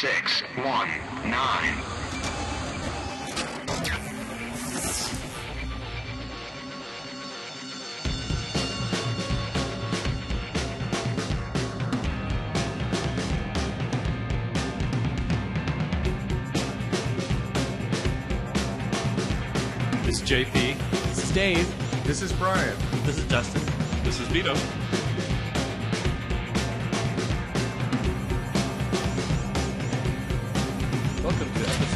six, one, nine. This is JP. This is Dave. This is Brian. This is Justin. This is Vito.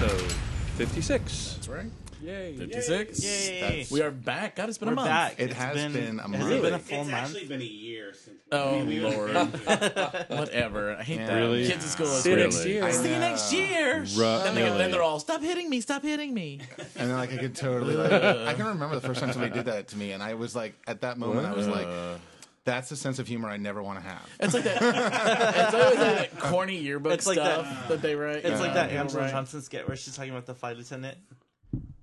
Episode 56. That's right. Yay. 56. Yay. We are back. God, it's been We're a month. back. It It's has been a Has month. it been a full It's month? actually been a year since. Oh, we- we- Lord. Whatever. I hate that. Really? Kids at school is See you great. next year. I'll see you next year. Ru- Then, they, then they're all, stop hitting me, stop hitting me. And then like I could totally like I can remember the first time somebody did that to me and I was like at that moment I was like uh. That's the sense of humor I never want to have. It's like that. it's always like that corny yearbook It's like stuff that- that, they write. It's like that Yeah, Angela right. Johnson skit where she's talking about the flight attendant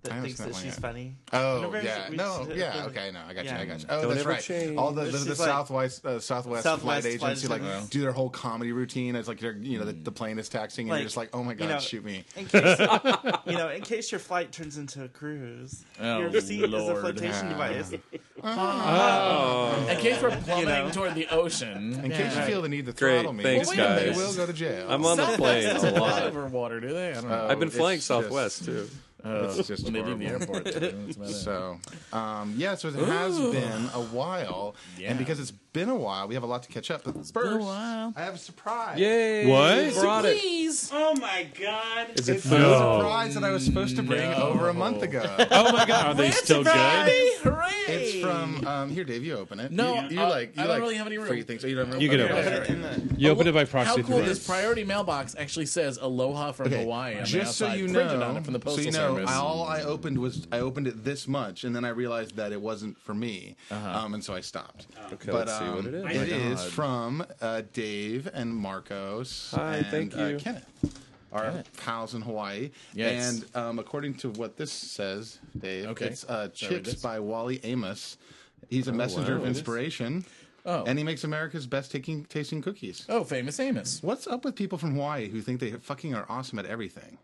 that I thinks understand that why, she's yeah. funny. Oh Remember yeah, no, just- yeah, okay, no, I got you, Yeah. I got you. Oh, Don't that's right. change. All the, the, It's the just like- Southwest uh, Southwest, Southwest flight flight agents who like attendants. do their whole comedy routine. It's like they're you know the, Mm. the plane is taxing and Like, you're just like oh my god, you know, shoot me. In case you know, in case your flight turns into a cruise, Oh, your seat is a flotation Ah. device. Oh. In case we're plummeting You know. toward the ocean. In case you feel the need to Great, throttle me, thanks, well, guys. They will go to jail. I'm on the plane a lot. over water, do they? I don't know. I've been flying Southwest too. It's just when they do the airport. That's about it. So, um, yeah, so it has been a while, Yeah. and because it's been a while, we have a lot to catch up. But first, been a while. I have a surprise. Yay! What? Brought it. Please. Oh my god! Is it It's food? a surprise that I was supposed to bring No. over a month ago. Oh my god, are they still good? Friday! Hooray! It's from um, here, Dave. You open it. No, you, you uh, like. You I don't like really have any room. free things. So you don't. You can okay. open it in the You open it by How proxy. cool! through This it. priority mailbox actually says "Aloha from Okay, Hawaii" on the just so outside, you printed know, on it from the postal so you know, service. all I opened was I opened it this much, and then I realized that it wasn't for me, Uh-huh. um, and so I stopped. Okay, but let's see what um, it is. It Oh my is from uh, Dave and Marcos. Hi, and, thank uh, you. Kenneth. Our pals in Hawaii, Yes. and um, according to what this says, Dave, Okay. it's uh, Shall I read Chips this? by Wally Amos. He's a messenger wow. of inspiration, Oh. and he makes America's best taking, tasting cookies. oh, famous Amos. What's up with people from Hawaii who think they fucking are awesome at everything?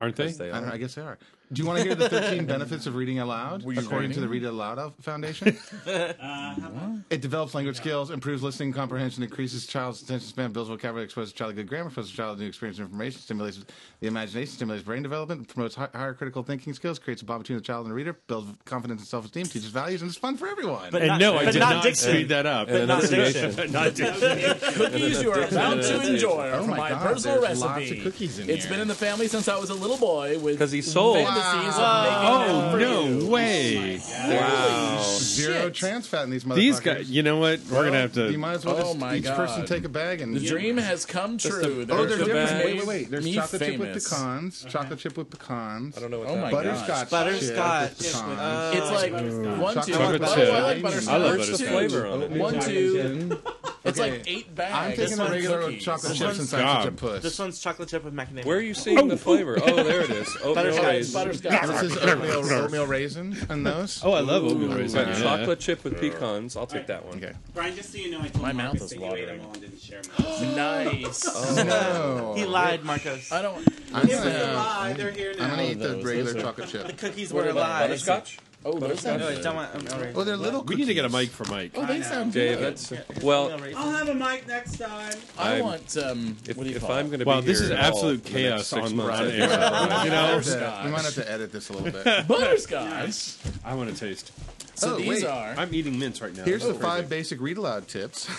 Aren't they? Yes, they I, don't know, are. I guess they are. Do you want to hear the 13 benefits of reading aloud, Were you according to the? Read It Aloud Foundation? Uh, it develops language skills, improves listening comprehension, increases child's attention span, builds vocabulary, exposes child to good grammar, exposes child to new experience and information, stimulates the imagination, stimulates brain development, promotes hi- higher critical thinking skills, creates a bond between the child and the reader, builds confidence and self-esteem, teaches values, and is fun for everyone. But And not- no, I but did not not, diction. speed that up. But not diction. not diction. Cookies you are about to enjoy Oh from my my, God, personal recipe. lots of cookies in It's here. been in the family since I was a little boy with 'Cause he sold. fantasies Wow. of making them Oh no you. way! Wow. Zero Shit. trans fat in these motherfuckers. These guys, you know what? We're gonna have to. You might as well Oh just my each person take a bag and The dream has come true. the- Oh, There's there's the different. bag. Wait, wait, wait. There's Me chocolate chip with famous. pecans. Chocolate uh-huh. chip with pecans. I don't know what Oh that my is. God. Butterscotch. Butterscotch. chip with pecans. It's like one, two. Chocolate Oh. I like butterscotch. I love butterscotch. flavor on it? One, two. It's Okay. like eight bags. I'm bags. taking a of regular cookies. chocolate This chip one's since I'm such a puss. This one's chocolate chip with macadamia. Where are you seeing the oh. flavor? Oh, there it is. Oh, there Butterscotch. is. Butterscotch. This is oatmeal, oatmeal raisin and those. Oh, I love oatmeal Got raisin. yeah. chocolate chip with pecans. I'll take that one. Okay. Brian, just so you know, I told My mouth Marcus is that you ate watering. them all and didn't share mine. Nice. Oh, No. He lied, Marcos. I don't. I'm It was a gonna, lie. They're here I'm now. gonna eat the those. regular Those are- chocolate The chip. cookies were are they, lies. Butterscotch? Oh, those sound No, good. don't want- I'm- all right. Oh, they're little. We need to get a mic for Mike. Oh, they sound Dave, good. that's well. I'll have a mic next time. I I'm- want. Um, If, what do you if call I'm it? going to Well, be this here is at all absolute for the next chaos six on, months, on I- air. You know, Butterscotch. We might have to edit this a little bit. Butterscotch. I want to taste. So Oh, these wait. are. I'm eating mints right now. Here's the crazy. five basic read aloud tips.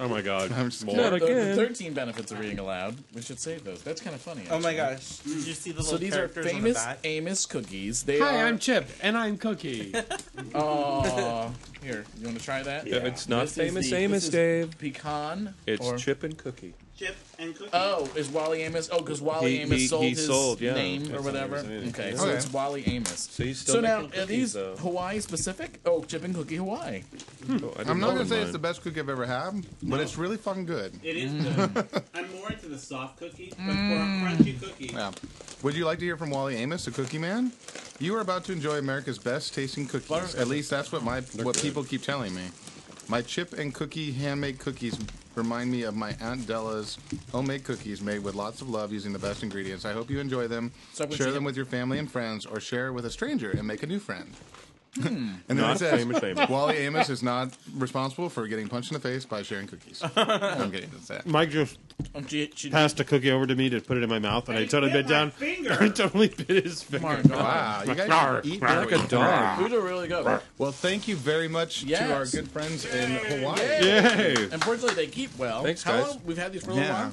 Oh my god. I'm just More. Not the, the again. 13 benefits of reading aloud. We should save those. That's kind of funny. Oh my actually. gosh. Did you see the So little these are characters on the famous back? Amos cookies. They Hi, are. I'm Chip, and I'm Cookie. Oh, here. You want to try that? Yeah, It's not This is famous the- Amos, this is Dave. Pecan. It's or- chip and cookie. Chip and cookie. Oh, is Wally Amos? Oh, because Wally He- Amos he- sold he his sold, yeah. name or That's whatever. what it is. Okay, Yeah. so Okay. it's Wally Amos. So he's still So now, making are these cookies, though. Hawaii specific? Oh, Chip and Cookie Hawaii. Oh, I didn't I'm not know gonna say mine. it's the best cookie I've ever had, but it's really fucking good. It is Mm. good. I'm more into the soft cookies, but for a crunchy cookie, Yeah. Would you like to hear from Wally Amos, the Cookie Man? You are about to enjoy America's best tasting cookies. Butter- At least that's what my what people keep telling me. My chip and cookie handmade cookies remind me of my Aunt Della's homemade cookies made with lots of love using the best ingredients. I hope you enjoy them. So share them with your family and friends, or share with a stranger and make a new friend. And then Not it says, famous Amos. Wally Amos is not responsible for getting punched in the face by sharing cookies. I'm getting That's that. Mike just Um, she, she, passed a cookie over to me to put it in my mouth, and I Hey, totally bit bit down. I totally bit his finger. my God. Wow, you guys eat Like a dog. Those are really good. Well, thank you very much to our good friends in Hawaii. Yay! Unfortunately, they keep well. Thanks, How guys. long? We've had these for a little Yeah. while.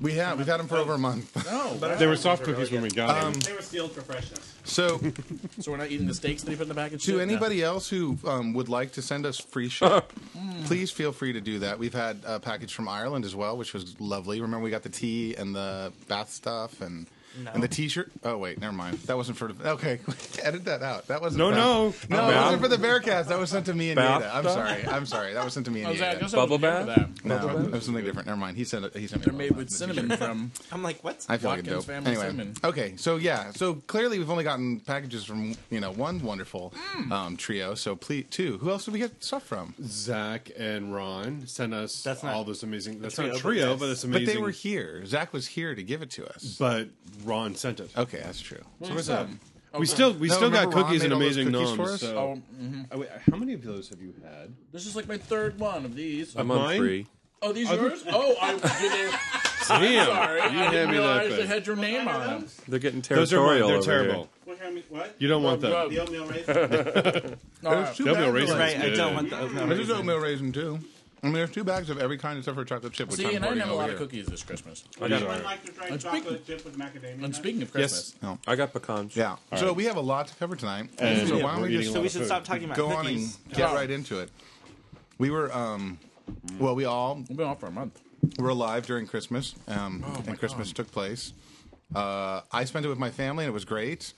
We have. We've had them for over a month. No, but They were soft cookies when we got them. They were sealed for freshness. So, so we're not eating the steaks that he put in the package. to too? No. anybody else who um, would like to send us free shit, please feel free to do that. We've had a package from Ireland as well, which was lovely. Remember, we got the tea and the bath stuff and. And the T-shirt. Oh wait, never mind. That wasn't for. Okay, edit that out. That wasn't. No, for- no. no. It wasn't for the Bearcast. That was sent to me and Bath Yada. I'm sorry. I'm sorry. That was sent to me and was, I Yada. Bubble bath? that. No, that was something different. Never mind. He sent it. He sent me. They're a made with bath. cinnamon from. I'm like, what? I feel like a dope. Family Anyway, Cinnamon. okay, so yeah, so clearly we've only gotten packages from you know one wonderful Mm. um, trio. So please, two. Who else did we get stuff from? Zach and Ron sent us That's not all this amazing. That's trio, not but trio, yes. but it's amazing. But they were here. Zach was here to give it to us. But Ron sent it. Okay, that's true. So what's up? We still we No, still got remember Ron cookies and all those amazing cookies for gnomes. us? So. Oh, mhm. Oh, wait, how many of those have you had? this is like my third one of these. I'm on Mine? three. Oh, these yours? Oh, I did it. Damn! Sorry, You I hand didn't me that realize they thing. had your name on them. They're getting Those are mine. territorial They're over terrible. What? how many- What? You don't want them. Oh, The oatmeal raisin? There's two They'll be bags a raisin. Right, I don't want the oatmeal There's raisin. oatmeal raisin too. I mean, there's two bags of every kind except for chocolate chip, which See, I'm and I didn't hoarding have a over lot of here. cookies this Christmas. I got, Anyone like to try And chocolate speaking- chip with macadamia? And speaking of Yes. Christmas, I got pecans. Yeah. So we have a lot to cover tonight. And so why don't we're we eating just So we should stop talking about go on cookies. and get right into it? We were, um, well, we all we've been off for a month. We were alive during Christmas, um, Oh and Christmas took place. Uh, I spent it with my family, and it was great.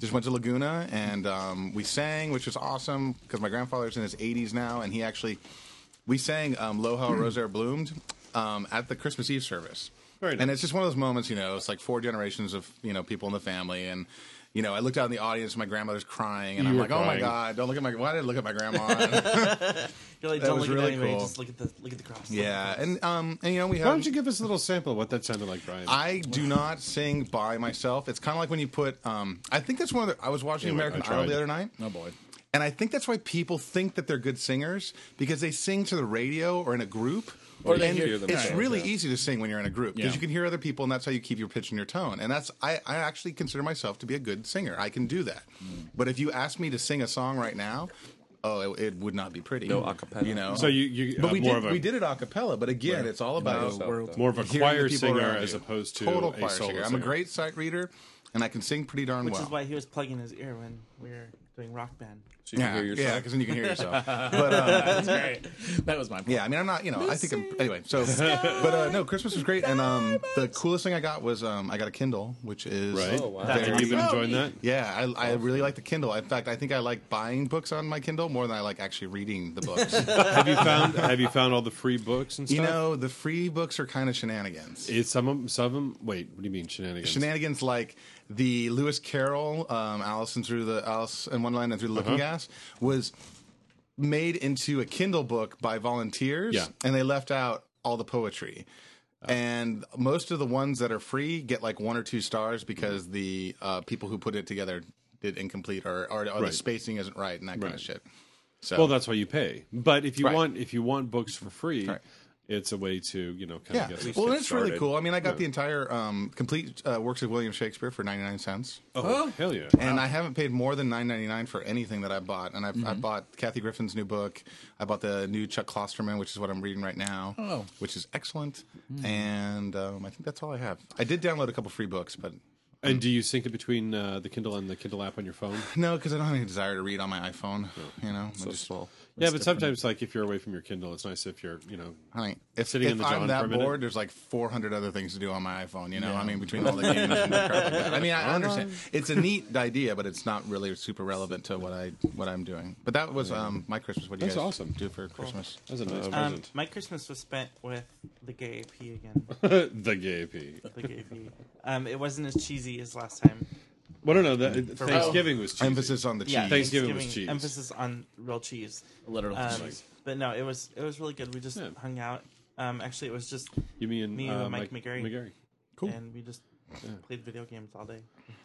Just went to Laguna, and um, we sang, which was awesome because my grandfather's in his 80s now, and he actually we sang um, "Loha Rosaire Bloomed" um, at the Christmas Eve service. Very And it's just one of those moments, you know. It's like four generations of you know people in the family, and you know, I looked out in the audience, my grandmother's crying, and You I'm like, oh my god, don't look at my why did I look at my grandma? You're like, That don't was look really at anybody, cool. just look at the look at the cross. yeah, and um, and you know, we have. Why don't you give us a little sample of what that sounded like, Brian? I do not sing by myself. It's kind of like when you put. Um, I think that's one of the. I was watching Yeah, American Idol the other night, Oh boy. And I think that's why people think that they're good singers because they sing to the radio or in a group. Or they and hear it's themselves, really yeah. easy to sing when you're in a group because Yeah. you can hear other people, and that's how you keep your pitch and your tone. And that's I, I actually consider myself to be a good singer. I can do that. Mm. But if you ask me to sing a song right now, oh, it, it would not be pretty. No a cappella. You know. so you, you but uh, we more did of a we did it a cappella. But again, it's all about yourself, more of a choir singer as opposed to total a choir solo singer. I'm a great sight reader, and I can sing pretty darn Which well. Which is why he was plugging his ear when we were doing rock band. So you yeah, can hear yourself. yeah, because then you can hear yourself. but uh, That's great. That was my point. yeah, I mean, I'm not, you know, I think I'm, anyway. So, but uh, no, Christmas was great, and um, the coolest thing I got was um, I got a Kindle, which is Right? Oh, wow. That's Have you been enjoying that? Yeah, I, I really like the Kindle. In fact, I think I like buying books on my Kindle more than I like actually reading the books. have you found Have you found all the free books and stuff? you know, the free books are kind of shenanigans. it's some of 'em- some of them. Wait, what do you mean shenanigans? Shenanigans like the Lewis Carroll, um, Alice and through the Alice in Wonderland and through the Looking Uh-huh. Glass was made into a Kindle book by volunteers, Yeah. and they left out all the poetry. And most of the ones that are free get like one or two stars because the uh, people who put it together did incomplete or, or, or the spacing isn't right and that kind Right. of shit. So Well, that's why you pay. But if you Right. want if you want books for free, Right. It's a way to you know kind yeah, of get. well, get it's really cool. I mean, I got the entire um, complete uh, works of William Shakespeare for ninety nine cents. Oh hell yeah! and I haven't paid more than nine ninety nine for anything that I bought. And I've, Mm-hmm. I bought Kathy Griffin's new book. I bought the new Chuck Klosterman, which is what I'm reading right now, Oh. Mm. which is excellent. And um, I think that's all I have. I did download a couple free books, but And do you sync it between uh, the Kindle and the Kindle app on your phone? no, because I don't have any desire to read on my iPhone. You know, So just- small. Yeah, but sometimes like if you're away from your Kindle, it's nice if you're you know. Honey, if, Sitting if in the I'm John for that a bored, there's like 400 other things to do on my iPhone. You know, I mean, between all the games and the crap like that. I mean, I understand it's a neat idea, but it's not really super relevant to what I what I'm doing. But that was um, my Christmas. What do you That's guys awesome. do for Christmas? That's a nice Um, present. my Christmas was spent with the gay AP again. the gay P. The gay AP. Um, it wasn't as cheesy as last time. Well, no, no. That, Thanksgiving was cheesy. Emphasis on the cheese. Yeah, Thanksgiving was cheese. Emphasis on real cheese. Literal Um, cheese. but no, it was it was really good. We just Yeah. hung out. Um, actually, it was just You mean Me uh, and Mike McGarry. McGarry. Cool. and we just played video games all day.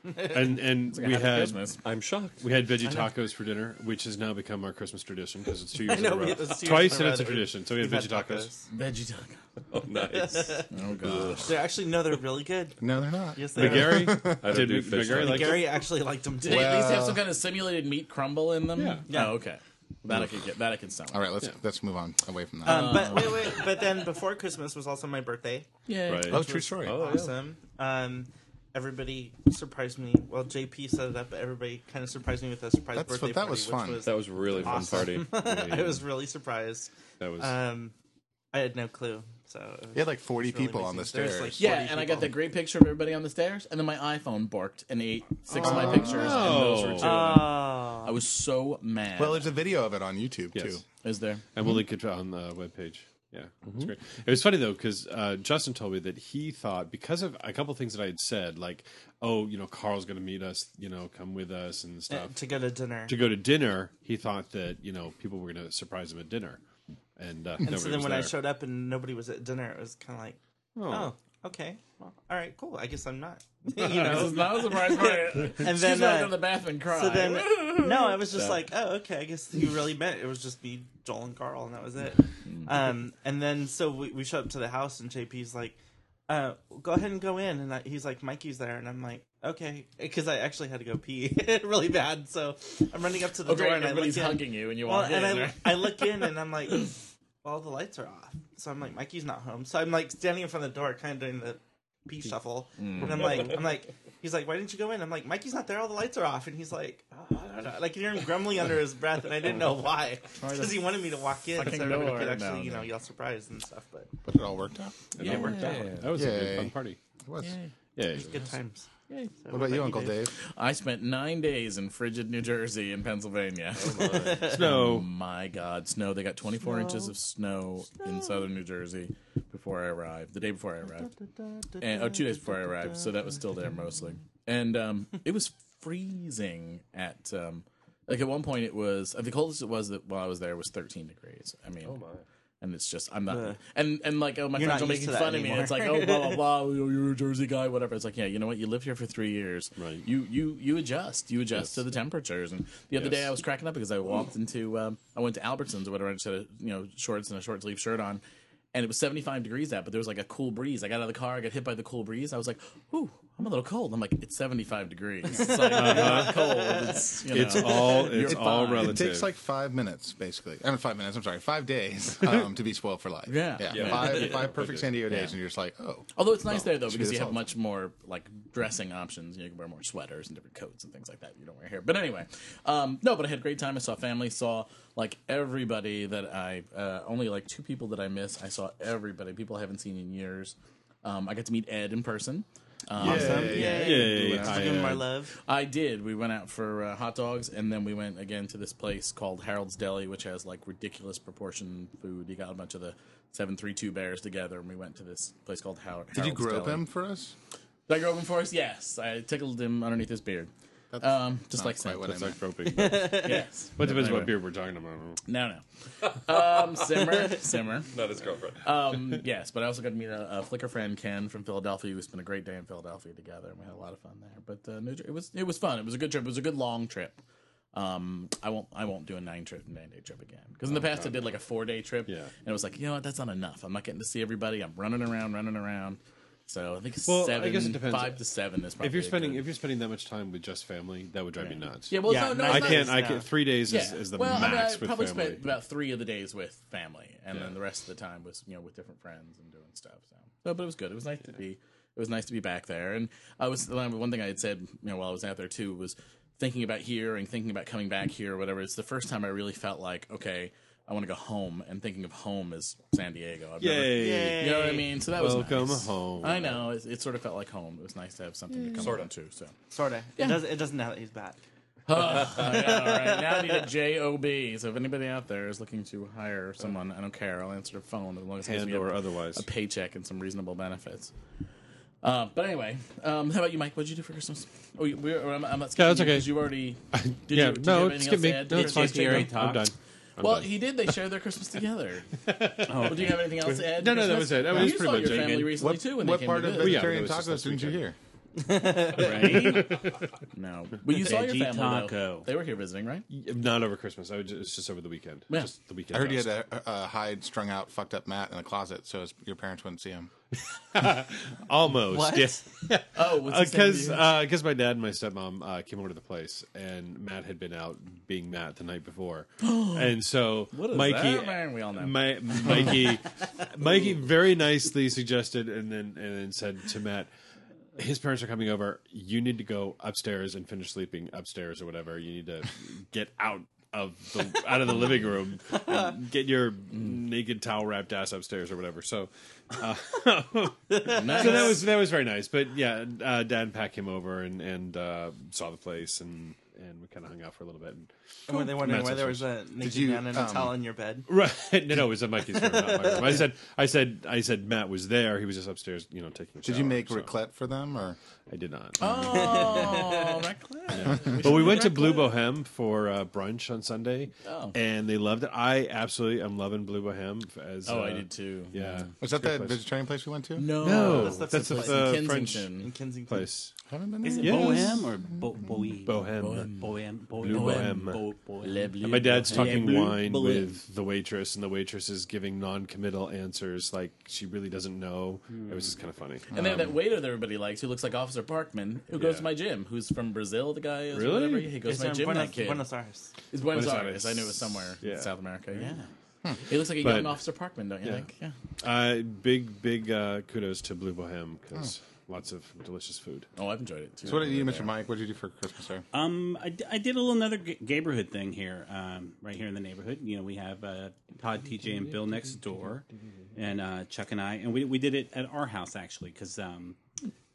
And and Like we had Christmas. I'm shocked. we had veggie tacos for dinner, which has now become our Christmas tradition because it's two years know, in a row. two Twice and it's a tradition. So we had veggie tacos. Veggie taco. Oh, nice. Oh gosh. They're actually no, they're really good. No, they're not. Yes, they are. McGarry, I don't did do fish McGarry tacos. like? Gary actually liked them too. Did they at least have some kind of simulated meat crumble in them? Yeah. Yeah. Oh, okay. That I could get. That I can stomach. All right, let's let's move on away from that. Um, but wait, wait. But then before Christmas was also my birthday. Yeah. Right. oh, true story. Oh, yeah. Awesome. Um, everybody surprised me. Well, JP set it up, but everybody kind of surprised me with a surprise That's birthday what- that party, was which fun. Was, That was a really fun Awesome. party. I was really surprised. That was Um, I had no clue. So it was- You had like 40 really people on the amazing. There's, stairs. like, Yeah, 40 and I got people. that great picture of everybody on the stairs, and then my iPhone barked and ate six of my oh, pictures, and those were two. of them. Oh. I was so mad. well, there's a video of it on YouTube Yes. too. is there? and we'll link it on the webpage. Yeah, it's mm-hmm. great. It was funny though because uh, Justin told me that he thought because of a couple things that I had said, like, oh, you know, Carl's going to meet us, you know, come with us and stuff. to go to dinner. to go to dinner, he thought that you know people were going to surprise him at dinner, and, uh, and so then was when I showed up and nobody was at dinner, it was kind of like, Oh. oh, okay, well, all right, cool. I guess I'm not. you This know. is not a surprise party. And She's then uh, go to the bathroom and cry. So then, no, I was just like, oh, okay. I guess you really meant it was just me, Joel, and Carl, and that was it. Um, and then so we, we show up to the house, and JP's like, uh, go ahead and go in, and I, he's like, Mikey's there, and I'm like, okay, because I actually had to go pee really bad, so I'm running up to the oh, door, great, and I look everybody's in. hugging you, and you Well, walk and in. I. I look in, and I'm like, all the lights are off. So I'm like, Mikey's not home. So I'm like standing in front of the door, kind of doing the pee shuffle, Mm. and I'm like, I'm like, he's like, why didn't you go in? I'm like, Mikey's not there. All the lights are off, and he's like, oh, I don't know. Like you hear him grumbling under his breath, and I didn't know why, because he wanted me to walk in so fucking everybody could actually, No, you know, no. yell surprise and stuff. But But it all worked out. yeah, it worked out. that was a good fun party. It was. Yeah, it was Good times. So What about you, Uncle Dave? I spent nine days in frigid New Jersey and Pennsylvania. snow. Oh my God, snow! They got 24 inches of snow in southern New Jersey before I arrived. The day before I arrived, and oh, two days before I arrived. So that was still there mostly, and um, it was freezing at um, like at one point it was the coldest it was that while I was there was 13 degrees. I mean, and it's just I'm not Ugh. and and like oh my You're friends are making fun of me. anymore. It's like oh blah blah blah. oh, You're a Jersey guy, whatever. It's like yeah, you know what? You lived here for three years. Right. You you you adjust. You adjust Yes. to the temperatures. And the other Yes. day I was cracking up because I walked into um, I went to Albertsons or whatever. I just had a you know shorts and a short sleeve shirt on. And it was 75 degrees out, but there was like a cool breeze. I got out of the car, I got hit by the cool breeze. I was like, "Ooh, I'm a little cold." I'm like, "It's 75 degrees. It's like not cold. It's you know, It's all it's all fine. It relative. It takes like five minutes, basically. I mean, five minutes. I'm sorry, five days um, to be spoiled for life. Yeah. yeah. Yeah. Five, five perfect San Diego days, Yeah. and you're just like, oh, Although it's nice there though because you have much more like dressing options. You, you can wear more sweaters and different coats and things like that. You don't wear here, but anyway, um, no. But I had a great time. I saw family. Saw like everybody that I uh, only like two people that I miss. I saw everybody. People I haven't seen in years. Um, I got to meet Ed in person. Um, Awesome. Yay. Yay. Yay. Let's Hi, give him our love. I did. We went out for uh, hot dogs, and then we went again to this place called Harold's Deli, which has like ridiculous proportion food. You got a bunch of the seven three two bears together, and we went to this place called Har- Harold's did you grope Deli. him for us? Did I grope him for us? Yes, I tickled him underneath his beard. Um, just not like quite Santa. what I It's meant. like groping. Yes. what depends what beer we're talking about. No, no. Um, simmer, simmer. Not his girlfriend. Um, yes, but I also got to meet a, a Flickr friend, Ken from Philadelphia. We spent a great day in Philadelphia together, and we had a lot of fun there. But uh, New Jer- it was it was fun. It was a good trip. It was a good long trip. Um, I won't I won't do a nine trip nine day trip again because in the past I did like a four day trip. Yeah. and it was like you know what that's not enough. I'm not getting to see everybody. I'm running around, running around. So I think Well, I seven, guess it depends. five to seven is probably If you're a spending good- if you're spending that much time with just family, that would drive me nuts. yeah, well, Yeah, no, no, I it's not- can't. I can't. Three days is, Yeah. is the well, I, mean, max I with probably family. spent about three of the days with family, and Yeah. then the rest of the time was you know with different friends and doing stuff. So, so but it was good. It was nice to be. It was nice to be back there. And I was one thing I had said you know while I was out there too was thinking about here and thinking about coming back here or whatever. It's the first time I really felt like okay, I want to go home, and thinking of home as San Diego. I've never- Yay! you know what I mean? So that was Welcome nice. home. I know it, it sort of felt like home. It was nice to have something to come Sorta. home to. So. Sorta. It does. It doesn't now that he's back. Oh, yeah, all right. Now I need a job. So if anybody out there is looking to hire someone, I don't care. I'll answer the phone as long as it gives And me or a, otherwise. a paycheck and some reasonable benefits. Uh, but anyway, um, how about you, Mike? What did you do for Christmas? Oh, you, we're, I'm, I'm not skipping that's you okay. 'cause you already. Did yeah, you, did you no, have anything skip else me. to add? No, Did it's you- fine. did you- I'm done. Well, done. he did. They shared their Christmas together. Oh, well, do you have anything else to add? No, to no, that was it. I mean, Well, it was you pretty saw much your it. family recently What, too when what they came part to of visit. yeah, vegetarian it was just tacos didn't you weekend. hear? Right? No, but you saw your Veggie family though. They were here visiting, right? Not over Christmas. I was just, it's just over the weekend. Yeah. Just the weekend. I heard you had a, a hide strung out, fucked up Matt in a closet, so his, your parents wouldn't see him. almost. What? Yeah. Oh, what's he Because you? because my dad and my stepmom uh, came over to the place, and Matt had been out being Matt the night before, and so What is Mikey, that, man? We all know. My, Mikey, Mikey very nicely suggested, and then and then said to Matt, his parents are coming over. You need to go upstairs and finish sleeping upstairs or whatever. You need to get out of the out of the living room, and get your naked towel wrapped ass upstairs or whatever. So. Uh, so that was that was very nice. But yeah, uh, Dad Pat came over and and uh, saw the place and and we kind of hung out for a little bit. And, Were they wondering Matt's why there was a naked you, man in a um, towel in your bed? right? No, no, it was at Mikey's room, not my room. I said I said I said Matt was there. He was just upstairs, you know, taking. A Did you make so raclette for them, or I did not. Oh, Raclette. But we went to Bleu Boheme for uh, brunch on Sunday, Oh. and they loved it. I absolutely am loving Bleu Boheme. As Oh, uh, I did too. Yeah, was that the place. vegetarian place we went to? No, No, That's the that's, food the place. uh, in French Kensington. In Kensington. place. Haven't been there. Is it Yes. Bohem or Bo- Bohem? Bohem. Bohem. Bleu Boheme. Bohem. Bo- Bohem. Le Bleu And my dad's talking Blue wine Bohem. with the waitress, and the waitress is giving non-committal answers, like she really doesn't know. It was just kind of funny. And then that waiter that everybody likes, who looks like Officer Parkman, who goes Yeah. to my gym, who's from Brazil. The guy is Really? whatever. He goes It's to my in gym. Buenos, that kid. Buenos Aires. It's Buenos, Buenos Aires. Aires. I knew it was somewhere Yeah. in South America. Yeah. Yeah. He looks like a But- young Officer Parkman, don't you Yeah. think? Yeah. Uh, big, big uh, kudos to Bleu Boheme because lots of delicious food. Oh, I've enjoyed it too. So what did you, Mr. Mike? What did you do for Christmas, sir? Um, I, d- I did a little another g- neighborhood thing here, um, right here in the neighborhood. You know, we have uh, Todd, TJ, and Bill next door, and uh, Chuck and I, and we we did it at our house actually because um,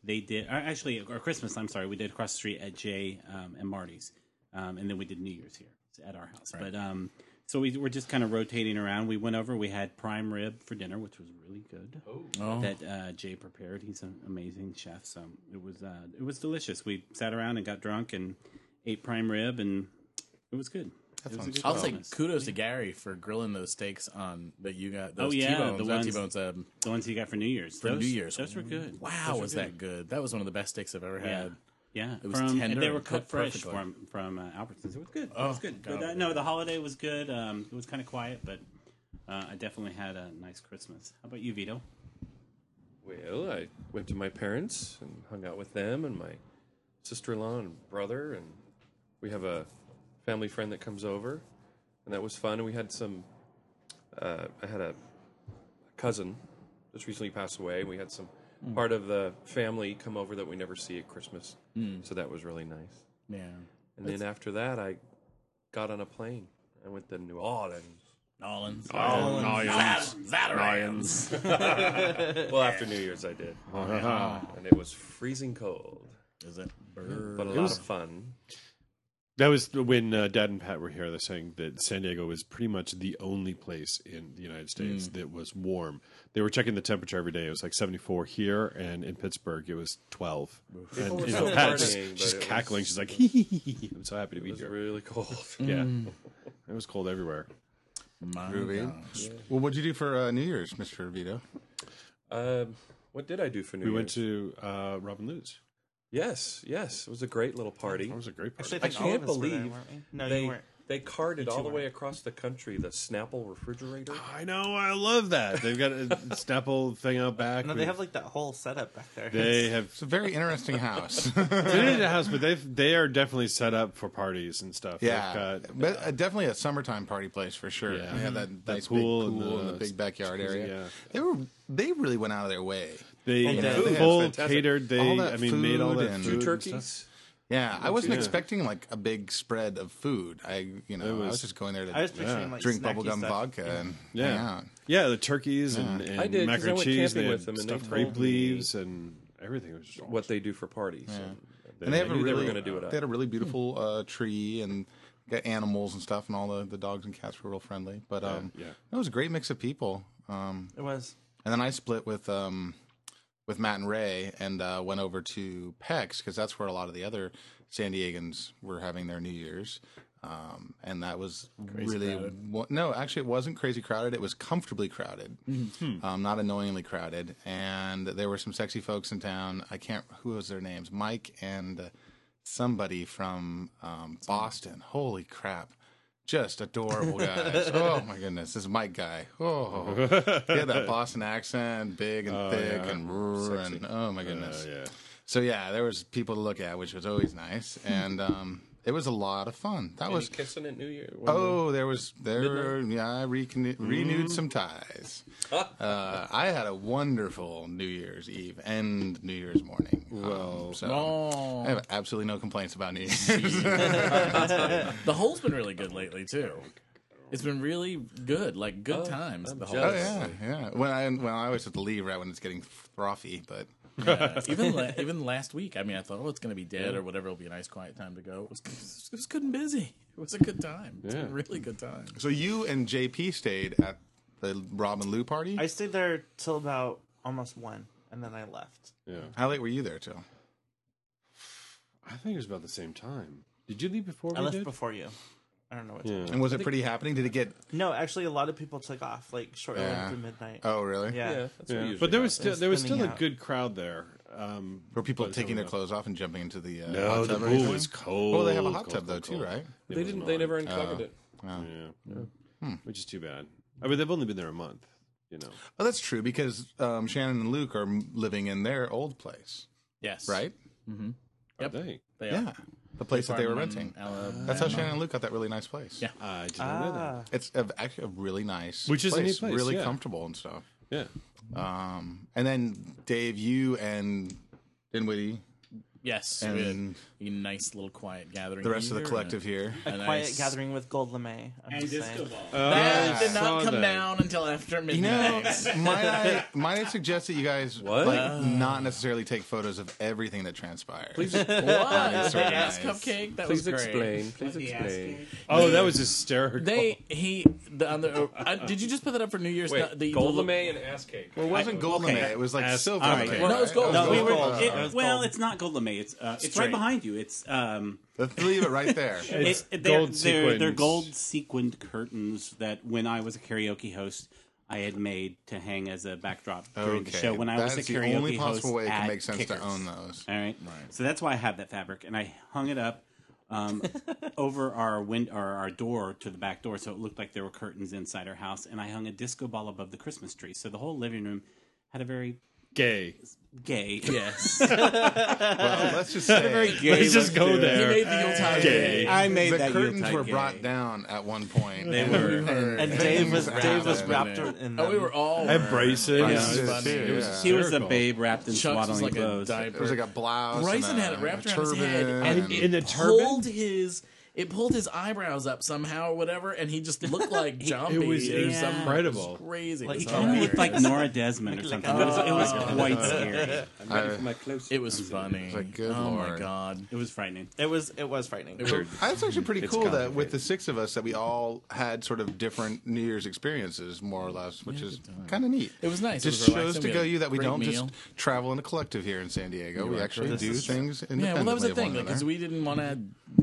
they did uh, actually or Christmas. I'm sorry, we did across the street at Jay um, and Marty's, um, and then we did New Year's here at our house. But um, so we were just kind of rotating around. We went over. We had prime rib for dinner, which was really good. Oh. That uh, Jay prepared. He's an amazing chef. So it was uh, it was delicious. We sat around and got drunk and ate prime rib, and it was good. It was I'll say Christmas. kudos to Gary for grilling those steaks on that you got. Those Oh, yeah, T-bones, the ones- T-bones. Um, the ones you got for New Year's. for those, New Year's. those were good. Wow, Those were was that good? That was one of the best steaks I've ever Yeah. had. Yeah, It was from, tender and they were and cut cooked fresh perfectly. from from uh, Albertsons. It was good. it Oh, was good. God, But, uh, no, the holiday was good. Um, it was kind of quiet, but uh, I definitely had a nice Christmas. How about you, Vito? Well, I went to my parents and hung out with them and my sister-in-law and brother, and we have a family friend that comes over, and that was fun. And we had some. Uh, I had a cousin just recently passed away. and We had some hmm. part of the family come over that we never see at Christmas, hmm. so that was really nice. Yeah. And then after that, I got on a plane. I went to New Orleans. Nolans. Nolans. Zatarain's. Well, after New Year's, I did, uh-huh. and it was freezing cold, Is it? but a lot of fun. That was when uh, Dad and Pat were here. They're saying that San Diego was pretty much the only place in the United States that was warm. They were checking the temperature every day. It was like 74 here, and in Pittsburgh it was 12. And you know, Pat just, she's it was- cackling. She's like, hee, hee, hee. "I'm so happy to It be was here." really cold. Yeah, it was cold everywhere. My Groovy. gosh. Well, what'd you do for uh, New Year's, Mr. Vito? Um, what did I do for New We Year's? We went to uh, Robin Lou's. Yes, yes, it was a great little party. It was a great party. Actually, I, I can't of us were there, believe weren't we? No, they you weren't. they carted all the weren't. way across the country the Snapple refrigerator. I know. I love that. They've got a Snapple thing out back. No, they have like that whole setup back there. They have It's a very interesting house. it is a house, but they they are definitely set up for parties and stuff. yeah, got, but uh, definitely a summertime party place for sure. Yeah. They have that nice pool big and pool and the the big backyard jacuzzi, area. yeah. They were they really went out of their way. They And had the food full catered. They I mean made all that and- food Two and turkeys. stuff. Yeah, I wasn't Yeah. expecting like a big spread of food. I you know It I was- was just going there to I was Yeah. like drink snacky bubblegum stuff. vodka and hang Yeah, yeah, the turkeys and, and I did, 'cause macaroni and cheese. They with them, and stuffed grape leaves and everything was just What they do for parties. And And they have I a knew really they were going to do it. Up. They had a really beautiful uh, tree and got animals and stuff, and all the, the dogs and cats were real friendly. But um, yeah. it was a great mix of people. Um, It was. and then I split with um, with Matt and Ray and uh, went over to PEX because that's where a lot of the other San Diegans were having their New Year's. Um, and that was really crowded. wa- no, actually, it wasn't crazy crowded. It was comfortably crowded, um, not annoyingly crowded. And there were some sexy folks in town. I can't who was their names, Mike and somebody from um, Boston. Holy crap! Just adorable guys. oh my goodness, this Mike guy. Oh, he had that Boston accent, big and thick yeah. and and oh my goodness. Uh, yeah. So yeah, there was people to look at, which was always nice, and um, it was a lot of fun. That Any was kissing at New Year. oh, there was there. Yeah, I recon- renewed mm. some ties. Ah. Uh, I had a wonderful New Year's Eve and New Year's morning. Um, well, so Oh. I have absolutely no complaints about New Year's. The hole's been really good lately too. It's been really good, like good oh, times. I'm The whole, oh yeah, yeah. When I well, I always have to leave right when it's getting frothy, but Yeah. even la- even last week. I mean, I thought, oh, it's going to be dead or whatever. It'll be a nice quiet time to go. It was, it was good and busy. It was a good time. It was Yeah. a really good time. so you and JP stayed at the Robin Lou party. I stayed there till about almost one, and then I left. Yeah. How late were you there till? I think it was about the same time. Did you leave before I we left did? before you. I don't know what. Yeah. time. And was it pretty happening? Did it get? No, actually, a lot of people took off like shortly Yeah. after midnight. Oh, really? yeah. Yeah, that's Yeah. usually But there was still there was Spinning still a good crowd there. Um, Were people taking their clothes off and jumping into the uh, No, hot the tub or pool was cold. Oh, they have a hot cold, tub though cold, too, cold. right? They didn't. They never uncovered Oh. it. Yeah. Which is too bad. I mean, they've only been there a month. You know. Oh, that's true because um, Shannon and Luke are living in their old place, Yes. right? Are they? They are. Yeah, the place that they were renting. Alabama. That's how Shannon and Luke got that really nice place. Yeah. I did not know that. Ah, It's a, actually a really nice, Which is a neat place, really yeah. comfortable and stuff. Yeah. Um, and then Dave, you and Dinwiddie Yes. we had and a nice little quiet gathering. the rest of the collective here. a a quiet gathering with Gold lamé. I'm And just disco saying. ball. Uh, That I did not come that. down until after midnight. You know, might I might I suggest that you guys What? like not necessarily take photos of everything that transpired. Please, Why? The ass cupcake? That please was great. explain. Please The ass explain. cake. Oh, that was hysterical. They he the, on the, uh, did you just put that up for New Year's? Wait, No, the gold little- lame and ass cake. Well, it wasn't gold okay. lamé, It was like As- silver. all right. lamé, no, it was right? gold. No, we were. Uh, it It- well, it's not Gold lamé. It's uh, it's right behind you. It's um, Let's leave it right there. It's it- they're, gold they're, they're gold sequined curtains that when I was a karaoke host, I had made to hang as a backdrop during the show when I was a that's the karaoke only host. possible way it can make sense Kickers. to own those. All right. right, So that's why I have that fabric, and I hung it up um, over our wind or our door to the back door, so it looked like there were curtains inside our house. And I hung a disco ball above the Christmas tree, so the whole living room had a very gay. gay. Yes. Well, let's just say gay Let's just go to it. he there. made the Yuletide Gay. gay. I made the that curtains Yuletide were gay. brought down at one point. They were. And Dave was Dave was wrapped wrapped in. Oh, we were um, all I had braces. Yeah, Braces, it was funny. It was yeah. He was a babe wrapped in Chuck's swaddling like a clothes. It was like a blouse. Bryson and a, had it wrapped around his head, and and- it In the turban? pulled his it pulled his eyebrows up somehow or whatever, and he just looked like Jumpy. It was or something. incredible. It was crazy. Like, he kinda looked like Norma Desmond or something. It was, it was Oh. quite scary. I'm ready for my close. It was funny. like, good oh my god. It was frightening. It was it was frightening. That's actually pretty cool that with the six of us that we all had sort of different New Year's experiences, more or less, which is kind of neat. It was nice. It Just was shows to go you that we don't meal. just travel in a collective here in San Diego. We actually do is true. things Yeah, independently. well, that was the of one thing another. because we didn't want to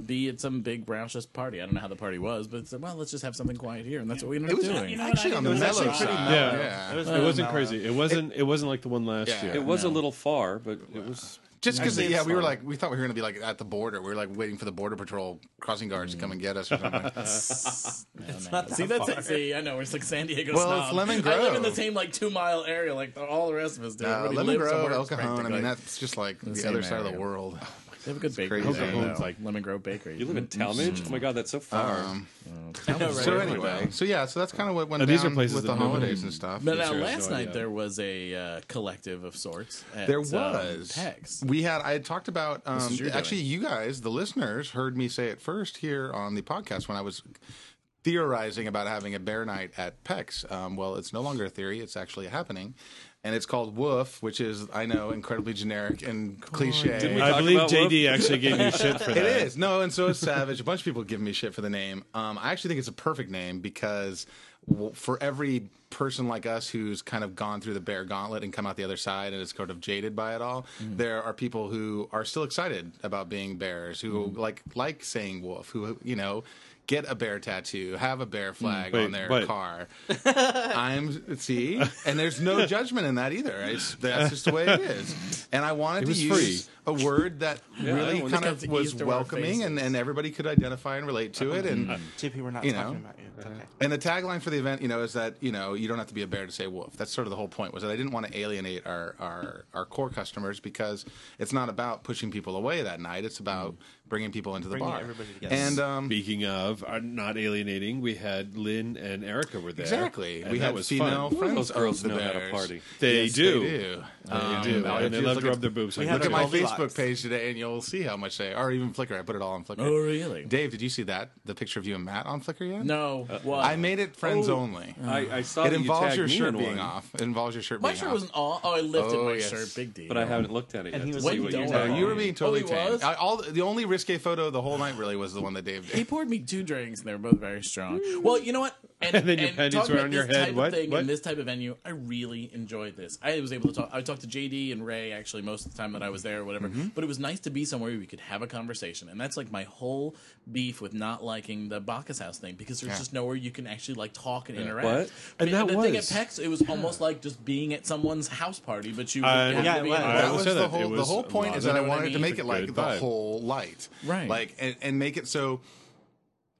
be at some big brownish party. I don't know how the party was, but it's, well, let's just have something quiet here, and that's what we ended It up was doing. you know what, actually I on the think it was mellow actually side. pretty mellow. Yeah. It was It very wasn't mellow. crazy. It wasn't. It wasn't like the one last Yeah. year. It was a little far, but it was. Just because, yeah, we were like, we thought we were going to be like at the border. We were like waiting for the border patrol crossing guards to come and get us or something. It's not that See that's it. See, I know we're just like San Diego. Well, snob. it's Lemon I live in the Grove. same like two mile area, like all the rest of us do. Uh, Everybody Lemon lives Grove, somewhere El else Cajon. I mean, that's just like the, same other side of area. the world. They have a good bakery. crazy. there, Cajon's like- Lemon Grove Bakery. You live in Talmadge? Oh my god, that's so far. Um, I so anyway, so yeah, so that's kind of what went Uh, down these are places with the that nobody- holidays and stuff. But now, There's last no night idea. there was a uh, collective of sorts. At, There um, was. PEX. We had. I had talked about. Um, is your actually, doing. you guys, the listeners, heard me say it first here on the podcast when I was theorizing about having a bear night at PEX. Um, well, it's no longer a theory; it's actually happening, and it's called Woof, which is I know incredibly generic and cliche. Didn't we I believe about JD actually gave you shit for that. It is no, and so is Savage. A bunch of people give me shit for the name. Um, I actually think it's a perfect name because for every person like us who's kind of gone through the bear gauntlet and come out the other side and is sort of jaded by it all, there are people who are still excited about being bears, who like like saying wolf, who you know. Get a bear tattoo, have a bear flag Wait, on their what? car. I'm see, and there's no judgment in that either. It's, that's just the way it is. And I wanted to use free. a word that really kind of was ease to our welcoming, and, and everybody could identify and relate to it. And JP, we're not You talking about you. Okay. and the tagline for the event, you know, is that you know you don't have to be a bear to say wolf. That's sort of the whole point. Was that I didn't want to alienate our our, our core customers because it's not about pushing people away that night. It's about bringing people into the Bringing bar. everybody together. And um, Speaking of uh, not alienating, we had Lynn and Erica were there. exactly, and we that had was female fun. friends those girls of the know how to Bears. party. They Yes, do. They do. Um, They do, all you and they do love look to at- rub their boobs. We like had Look at my Goldilocks. Facebook page today, and you'll see how much they, or even Flickr. I put it all on Flickr. Oh, really? Dave, did you see that? The picture of you and Matt on Flickr yet? No. What? I made it friends Oh. only. I, I saw It that you involves tagged your me shirt in being one, off. It involves your shirt my being shirt off. wasn't all. Oh, I lifted Oh, my yes. shirt. Big deal. but I haven't looked at it And yet. he to was see what you worry. No, tagged you were me. being totally Oh, he tame. was? I, all the only risque photo the whole night really was the one that Dave did. He poured me two drinks, and they were both very strong. Well, you know what? And, And then your panties talking were on your head. Type What? Of thing What? In this type of venue, I really enjoyed this. I was able to talk. I talked to JD and Ray actually most of the time that I was there, or whatever. Mm-hmm. But it was nice to be somewhere where we could have a conversation, and that's like my whole beef with not liking the Bacchus House thing because there's Yeah. just nowhere you can actually like talk and interact. What? I mean, And that the thing at was- PEX, it was almost like just being at someone's house party, but you. Uh, Yeah, to it be was. in a I that will was say the that. It whole. The whole point is that I You know what I wanted to make it like Good the whole light, Right. Like and, and make it so.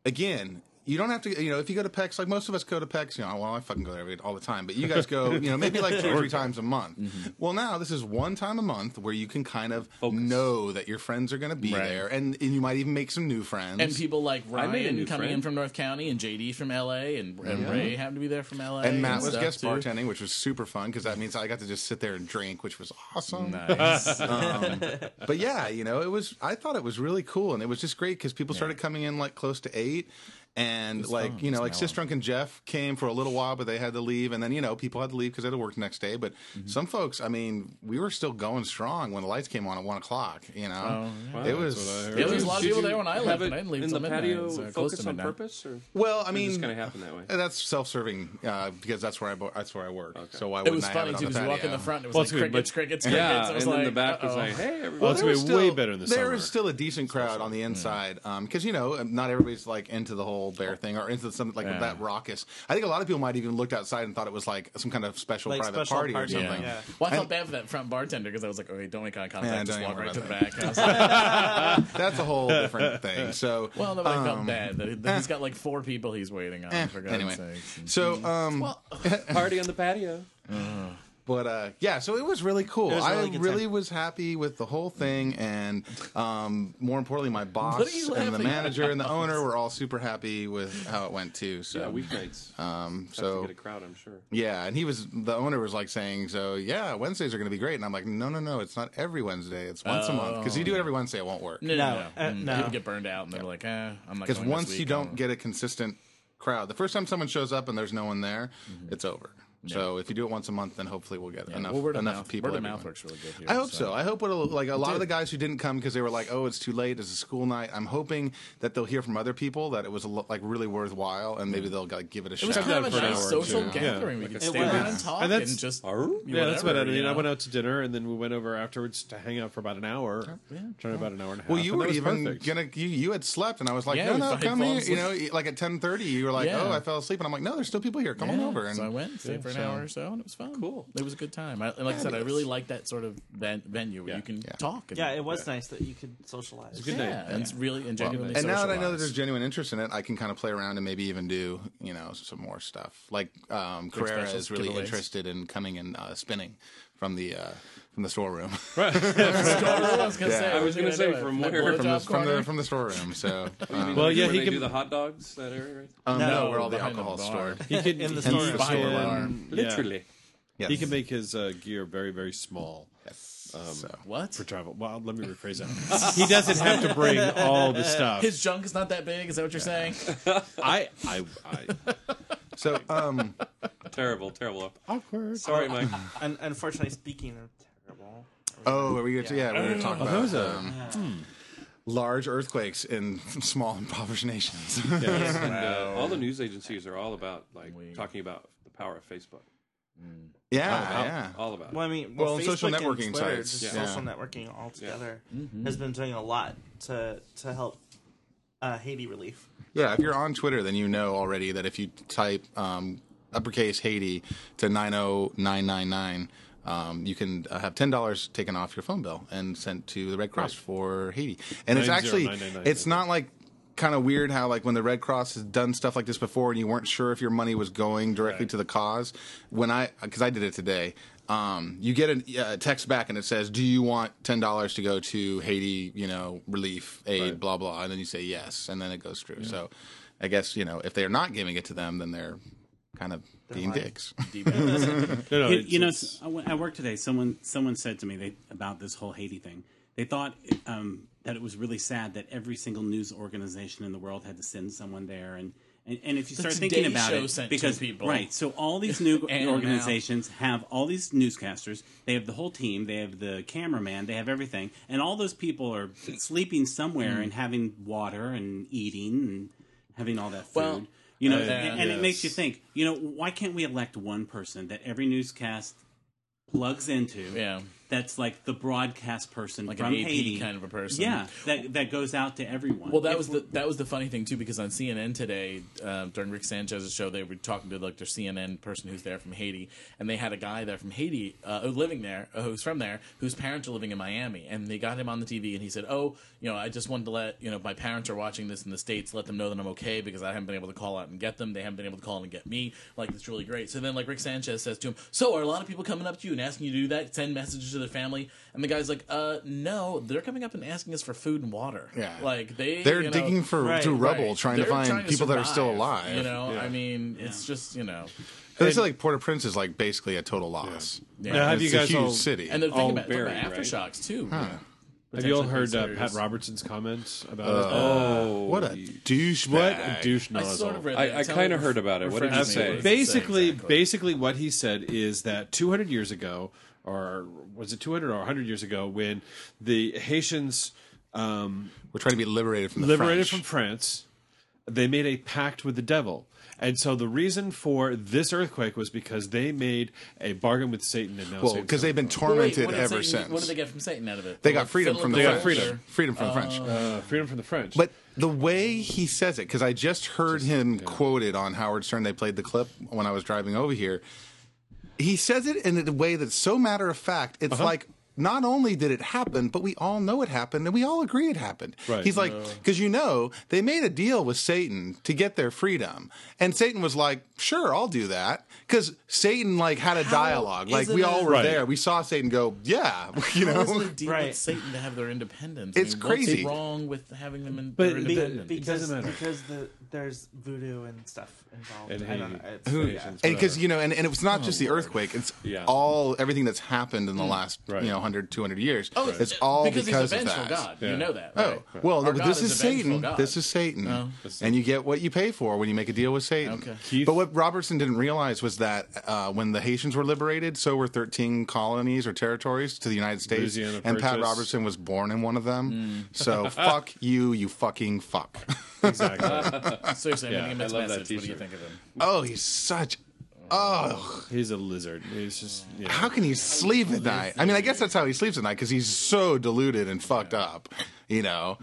Again, you don't have to. You know, if you go to PEX, like most of us go to PEX. You know, well, I fucking go there every, all the time. But you guys go. You know, maybe like two or three times a month. Mm-hmm. Well, now this is one time a month where you can kind of know that your friends are going to be Right. there, and, and you might even make some new friends. And people like I made Ryan new coming in from North County, and JD from LA, and, and Ray happened to be there from LA. And Matt was guest too. bartending, which was super fun because that means I got to just sit there and drink, which was awesome. Nice. Um, but yeah, you know, it was. I thought it was really cool, and it was just great because people started coming in like close to eight, and like fun. you know, It like was Sis Drunk and Jeff came for a little while, but they had to leave, and then you know, people had to leave because they had to work the next day. But Mm-hmm. some folks, I mean, we were still going strong when the lights came on at one o'clock. You know, Oh, it was. what I heard. Yeah, there was a lot of people there when I have left, and I didn't leave in the patio so focus on midnight. purpose, or Well, I mean, just kind of happened that way? that's self-serving uh, because that's where I bo- that's where I work. So why It wouldn't was I funny it on too the because you walk in the front, it was Well, like it's gonna be crickets, much- crickets, crickets. Yeah, I and then like, the back was uh-oh. like, "Hey, everybody." Well, it's there gonna was be way better in the there summer. was still a decent crowd on the inside because you know not everybody's like into the whole bear thing or into something like Yeah. that raucous. I think a lot of people might even looked outside and thought it was like some kind of special Like private special party, party, or something. Yeah. Well, I felt bad for that front bartender because I was like, okay, don't make eye contact, Yeah, just walk right to the back. And I was like, That's a whole different thing. So well, no, but I felt um, bad that that he's got like four people he's waiting on. eh, for God's anyway, sakes. so um, well, Party on the patio. But uh, yeah, so it was really cool. It was really good really time. was happy with the whole thing, and um, more importantly, my boss What are you and the laughing manager and the owner were all super happy with how it went too. So Yeah, weeknights. um, Tough to so get a crowd, I'm sure. yeah, and he was the owner was like saying, so yeah, Wednesdays are going to be great, and I'm like, no, no, no, it's not every Wednesday, it's once a month because you do it every Wednesday, it won't work. no, no, No, no. uh, Mm, no. People get burned out and they're like, eh, I'm not. Because once this you don't I'll- get a consistent crowd, the first time someone shows up and there's no one there, it's over. So if you do it once a month, then hopefully we'll get. Yeah, enough well, word of enough mouth, people. Word of mouth works really good here. I hope so. I hope it'll like a lot of the guys who didn't come because they were like, "Oh, it's too late. It's a school night." I'm hoping that they'll hear from other people that it was a lo- like really worthwhile, and maybe mm. they'll like give it a It was shot. kind of a nice social gathering. Yeah. We could It stay around and talk And and, that's- just. Yeah, that's what I mean. you I went out to dinner and then we went over afterwards to hang out for about an hour. Trying about an hour and a half. Well, you were even perfect. gonna you, you had slept, and I was like, "No, no, come I'd here." You know, like at 10:30, you were like, "Oh, I fell asleep," and I'm like, "No, there's still people here. Come on over." And so I went, stayed for an so- hour or so, and it was fun. Cool. It was a good time. I, and like I said, I really like that sort of ven- venue where Yeah. you can Yeah. talk. And, Yeah, it was nice that you could socialize. good yeah, night. and it's really and genuinely. and now that I know that there's genuine interest in it, I can kind of play around and maybe even do you know some more stuff. Like um, Carrera special is really giveaways. interested in coming and uh, spinning from the uh, from the storeroom. I was gonna Yeah. say, I was gonna say, from That where? from the from the from the storeroom. So um, Well, yeah, he they can- do the hot dogs. That area, right? um, No, no, where all the behind the stored. He can In the he store. can- Behind the bar. yeah. Literally. Yes. He can make his uh, gear very, very small so. What? for travel. Well, let me rephrase that. he doesn't have to bring all the stuff. His junk is not that big. Is that what you're saying? I, I, I, So um, Terrible, terrible. awkward. Sorry, Mike. Un- unfortunately, speaking of terrible. oh, are we going to yeah, we're going to talk Oh, about that was a- um, large earthquakes in small impoverished nations. Yes, and uh, all the news agencies are all about like talking about the power of Facebook. yeah, yeah. All about. Well, I mean, Well, well, and Facebook social and networking Twitter, sites, just yeah. social networking altogether, has been doing a lot to to help uh, Haiti relief. Yeah, if you're on Twitter, then you know already that if you type um, uppercase Haiti to 90999, um, you can uh, have $10 taken off your phone bill and sent to the Red Cross for Haiti. And it's actually it's not like kind of weird how like when the Red Cross has done stuff like this before and you weren't sure if your money was going directly to the cause. When I, because I did it today, um, you get a, a text back and it says, "Do you want ten dollars to go to Haiti? You know, relief aid, blah blah," and then you say yes, and then it goes through. So, I guess you know if they're not giving it to them, then they're kind of being lying. dicks. No, no, you, you know, it's- s- at work today, someone someone said to me they, about this whole Haiti thing. They thought um, that it was really sad that every single news organization in the world had to send someone there, and and, and if you The start Today thinking about Show it, sent two because people. right, so all these new And now. organizations have all these newscasters. They have the whole team. They have the cameraman. They have everything, and all those people are sleeping somewhere Hmm. and having water and eating and having all that food. Well, you know, uh, and, and it makes you think. You know, why can't we elect one person that every newscast plugs into? Yeah. That's like the broadcast person Like an from AP Haiti, kind of a person. Yeah, that that goes out to everyone. Well, that If was the that was the funny thing too, because on CNN today, uh, during Rick Sanchez's show, they were talking to like their CNN person who's there from Haiti, and they had a guy there from Haiti uh, who's living there, uh, who's from there, whose parents are living in Miami, and they got him on the TV, and he said, "Oh, you know, I just wanted to let you know my parents are watching this in the states, let them know that I'm okay because I haven't been able to call out and get them. They haven't been able to call and get me. Like it's really great." So then, like Rick Sanchez says to him, "So are a lot of people coming up to you and asking you to do that, send messages to their family?" And the guy's like, "Uh, no, they're coming up and asking us for food and water. Yeah. like they They're you know, digging for Right, through rubble, Right. trying They're to find people that are still alive. You know, I mean, it's just you know, they say like Port-au-Prince is like basically a total loss. yeah. Now, have It's you a guys huge all city. and the thing all about, talking buried, about right? aftershocks too. have you all heard uh. Pat Robertson's comments about Oh, what a douchebag! it? What a douche I sort of read I- I kinda heard about it. What did refresh he me say? what he basically, exactly. basically, what he said is that 200 years ago, or was it 200 or 100 years ago, when the Haitians um, We're trying to be liberated from the liberated French. from France, they made a pact with the devil. And so the reason for this earthquake was because they made a bargain with Satan, and now well, Satan's because they've been Well, wait, tormented ever Satan- since. What did they get from Satan out of it? They Like, got freedom from the They with got French. freedom. Freedom from the French. uh, freedom from the French. But the way he says it, because I just heard him quoted on Howard Stern. They played the clip when I was driving over here. He says it in a way that's so matter of fact. It's Uh-huh. like not only did it happen, but we all know it happened, and we all agree it happened. Right. He's like, because you know they made a deal with Satan to get their freedom, and Satan was like, "Sure, I'll do that." Because Satan like had a dialogue, like we all a- were Right. there. We saw Satan go, "Yeah," you know. it a deal Right. with Satan to have their independence? It's I mean, crazy. What's wrong with having them in But- their but- independence? because doesn't because the there's voodoo and stuff involved. And I Haiti. know. It's, Who- yeah. and because you know and, and it was not just the earthquake it's Yeah. all everything that's happened in the last Right. you know 100 200 years Oh, it's all because, because, he's a of vengeful that God. Yeah. You know that. oh well Our this is is a vengeful satan God. this is satan Oh. and you get what you pay for when you make a deal with satan Okay. Keith- but what robertson didn't realize was that uh, when the haitians were liberated so were 13 colonies or territories to the united states Louisiana and pat robertson was born in one of them Mm. so fuck you you fucking fuck exactly. Seriously, I'm Yeah, getting a I mixed love that message. What do you t-shirt. Think of him? oh he's such oh He's a lizard. He's just yeah. How can he sleep at night? I mean, I guess that's how he sleeps at night because he's so deluded and fucked up. You know,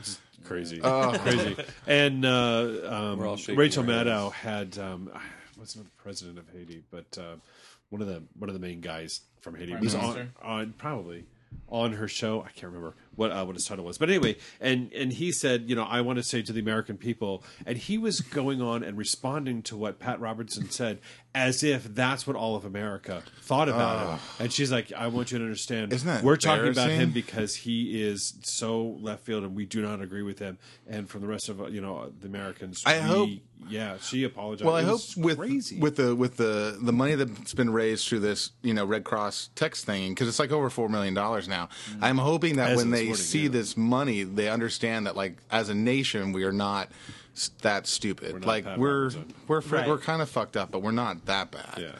crazy, Oh. crazy. And uh, um, all shaking Rachel our heads. Maddow had um, wasn't the president of Haiti, but uh, one of the one of the main guys from Haiti Prime was on, Minister? on probably on her show. I can't remember what uh, what his title was, but anyway, and and he said, you know, I want to say to the American people, and he was going on and responding to what Pat Robertson said as if that's what all of America thought about him. And she's like, I want you to understand, Isn't that we're talking about him because he is so left field and we do not agree with him. And from the rest of uh, you know the Americans, I we- hope- yeah, she apologized. well, I hope with crazy. with the with the the money that's been raised through this, you know, Red Cross text thing because it's like over four million dollars now. Mm. I'm hoping that As when they see yeah. this money, they understand that like as a nation, we are not that stupid. We're not like we're we're fr- Right. we're kind of fucked up, but we're not that bad. Yeah.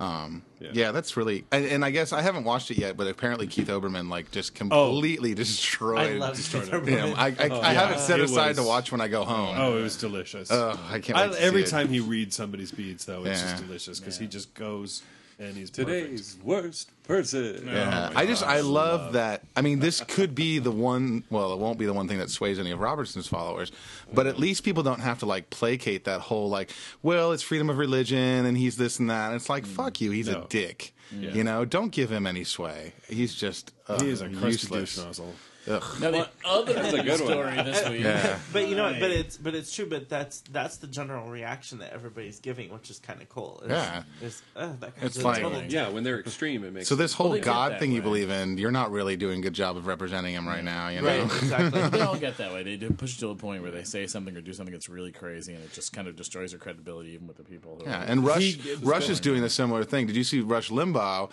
Um, Yeah. yeah. that's really, and, and I guess I haven't watched it yet, but apparently Keith Olbermann like just completely destroyed. I love him. I, I, I have it set It aside to watch when I go home. Oh, it was delicious. Ugh, I can't. I, wait to every see it. time he reads somebody's beats, though, it's Yeah. just delicious because he just goes and he's perfect. Today's worst person. Oh yeah, Oh I just I I love, love- that. I mean, this could be the one. Well, it won't be the one thing that sways any of Robertson's followers, but at least people don't have to like placate that whole like, well, it's freedom of religion and he's this and that. It's like, mm. fuck you, he's No. a dick. Yeah. You know, don't give him any sway. He's just ugh, He is a crusty useless. Douche. Ugh. Now the other a good one. story this week. Yeah. But you know, what? but it's but it's true. But that's that's the general reaction that everybody's giving, which is kind of cool. Is, Yeah. is, uh, that guy's It's a like- total Yeah, when they're extreme, it makes So this whole they God that thing you believe in, you're not really doing a good job of representing him right now. You know. right, exactly. they all get that way. They do push to a point where they say something or do something that's really crazy, and it just kind of destroys their credibility, even with the people. Who Yeah, are, and Rush He- Rush is doing a similar thing. Did you see Rush Limbaugh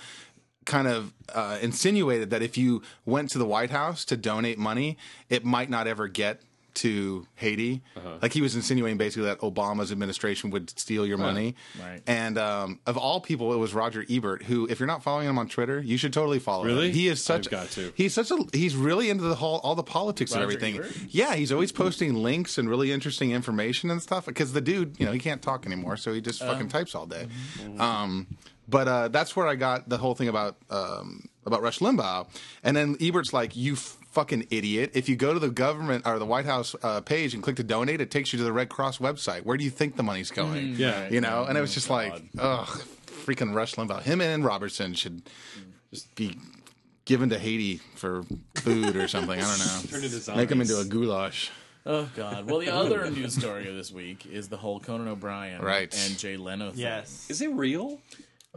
kind of uh, insinuated that if you went to the White House to donate money, it might not ever get to Haiti. Like he was insinuating basically that Obama's administration would steal your money. Right. And um, of all people, it was Roger Ebert, who, if you're not following him on Twitter, you should totally follow Really? him. He is such. I've got to. He's such a. He's really into the whole all the politics and everything. Ebert? Yeah, he's always posting links and really interesting information and stuff. Because the dude, you know, he can't talk anymore, so he just Oh. fucking types all day. Mm-hmm. Um, but uh, that's where I got the whole thing about um, about Rush Limbaugh. And then Ebert's like, "You fucking idiot! If you go to the government or the White House uh, page and click to donate, it takes you to the Red Cross website. Where do you think the money's going? Yeah. you know." And it was Oh, just God. like, ugh, freaking Rush Limbaugh. Him and Robertson should just be given to Haiti for food or something. I don't know. Turn into Make them into a goulash. Oh God! Well, the other news story of this week is the whole Conan O'Brien Right. and Jay Leno. Thing. yes. Is it real?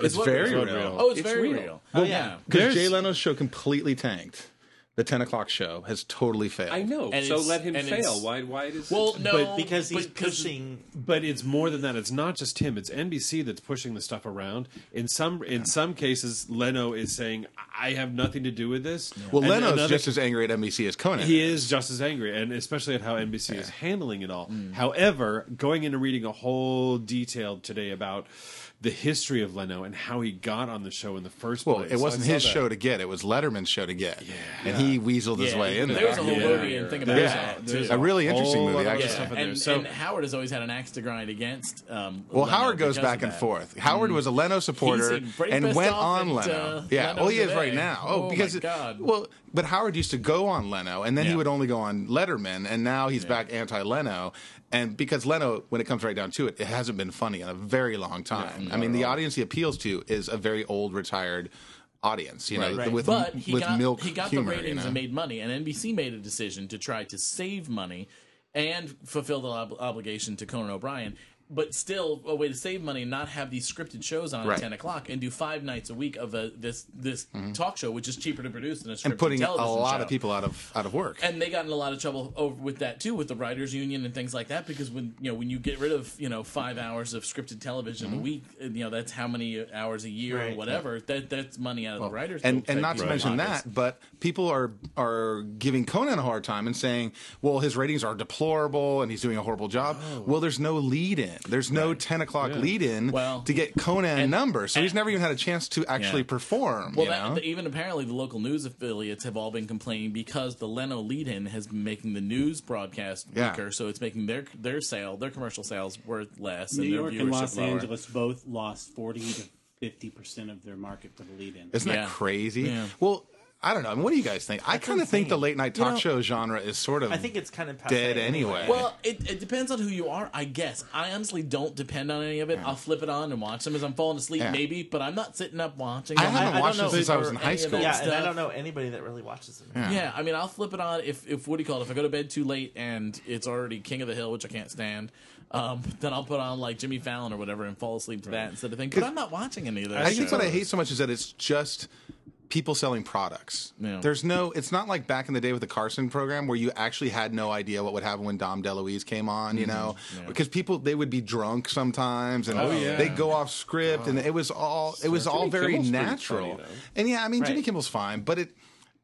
It's what- very it's real. Oh, it's, It's very real. real. Oh, Oh yeah. yeah. Because Jay Leno's show completely tanked. The 10 o'clock show has totally failed. I know. And so let him and fail. it's- Why? Why does? Well, no, But- Because he's but 'cause- pushing. But it's more than that. It's not just him. It's NBC that's pushing the stuff around. In some in some cases, Leno is saying, "I have nothing to do with this." Well, And Leno's another- just as angry at NBC as Conan. He is just as angry, and especially at how NBC is handling it all. Mm. However, going in and reading a whole detailed today about the history of Leno and how he got on the show in the first Well, place. Well, it wasn't his that. show to get. It was Letterman's show to get. Yeah, And he weaseled his Yeah, way in there there. was a whole Yeah. movie and thing about There's that a- there's a really interesting movie, lot of actually. stuff in there. and, So- and Howard has always had an axe to grind against. Um, Well, Leno Howard goes back and forth. Howard was a Leno supporter and went on at, Leno. uh, yeah, Leno well, he is right now. Oh, Oh, because God. well, but Howard used to go on Leno, and then he would only go on Letterman, and now he's back anti-Leno. And because Leno, when it comes right down to it, it hasn't been funny in a very long time. I mean, the audience he appeals to is a very old, retired audience. You know, Right. with but he with got, milk he got humor. the ratings you know? and made money, and NBC made a decision to try to save money and fulfill the ob- obligation to Conan O'Brien. But still, a way to save money and not have these scripted shows on Right. at ten o'clock, and do five nights a week of a, this this talk show, which is cheaper to produce than a scripted Mm-hmm. and putting a lot show. of people out of out of work. And they got in a lot of trouble over with that too, with the writers' union and things like that. Because when you know when you get rid of you know five hours of scripted television Mm-hmm. a week, uh, you know that's how many hours a year or Right. whatever. That that's money out of the writers' and and not to mention pockets. that, but people are are giving Conan a hard time and saying, "Well, his ratings are deplorable and he's doing a horrible job." Oh. Well, there's no lead in. There's no ten o'clock lead in Well, to get Conan and- numbers, so he's never even had a chance to actually Yeah. perform. Well, you know? that, even apparently the local news affiliates have all been complaining because the Leno lead-in has been making the news broadcast Yeah. weaker, so it's making their their sale, their commercial sales worth less, New and their York viewership and Los lower. Angeles both lost 40 to 50 percent of their market for the lead-in. Isn't Yeah. that crazy? Yeah. Well, I don't know. I mean, what do you guys think? I kind of think the late night You talk know- show genre is sort of I think it's kind of dead anyway. Well, it, it depends on who you are, I guess. I honestly don't depend on any of it. I'll flip it on and watch them as I'm falling asleep, Yeah. maybe, but I'm not sitting up watching. I them. haven't I don't watched know it since I was in high school. that Yeah, and I don't know anybody that really watches it. Yeah, I mean, I'll flip it on if if what do you call it? If I go to bed too late and it's already King of the Hill, which I can't stand, um, then I'll put on like Jimmy Fallon or whatever and fall asleep to that instead of thing. But I'm not watching any of those. I think what I hate so much is that it's just people selling products. Yeah. There's no. It's not like back in the day with the Carson program where you actually had no idea what would happen when Dom DeLuise came on. You mm-hmm. know, because people they would be drunk sometimes and Oh, yeah. they'd go off script and it was all it was all very Kimmel's natural. funny, and yeah, I mean Jimmy Kimmel's fine, but it.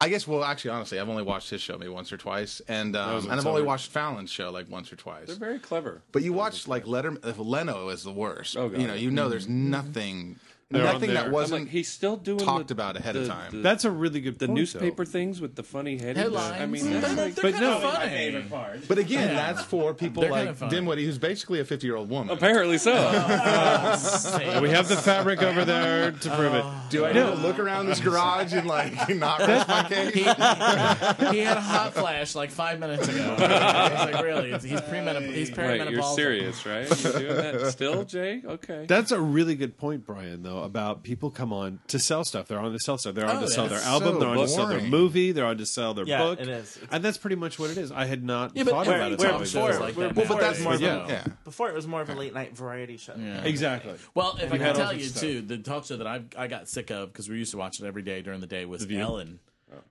I guess. Well, actually, honestly, I've only watched his show maybe once or twice, and um, and I've only watched Fallon's show like once or twice. They're very clever. But you watch like Letter, Leno is the worst. Oh, God. you know, you know, there's mm-hmm. Mm-hmm. nothing They're on nothing there. that I'm I'm wasn't like, he's still doing talked the- about ahead of the- time. The, That's a really good the point, newspaper things with the funny headings. Headlines. I mean, They're that's like, they're But no- of My funny. favorite part. But again, that's for people They're like kinda fun. Dinwiddie, who's basically a 50 year old woman. apparently so. Uh, and we have the fabric over there to prove it. Oh. Do I need to look around this garage and like not rest my case? he had a hot flash like five minutes ago. I was like, really? It's, he's premenop- He's right, perimenopausal. you're serious, right? You're doing that still, Jay? Okay. That's a really good point, Brian. Though about people come on to sell stuff. They're on to sell stuff. They're on Oh, to sell their album. so they're on to sell their movie. They're on to sell their Yeah, book. it is. It's- and that's pretty much what it is. I had not Yeah, but thought where- about it. where before- before. like Well, that Well, but that's more of Yeah. a, yeah. Before it was more of a late night variety show. Yeah. exactly. Well, if I had can tell you stuff. too, the talk show that I I got sick of because we used to watch it every day during the day was View? Ellen.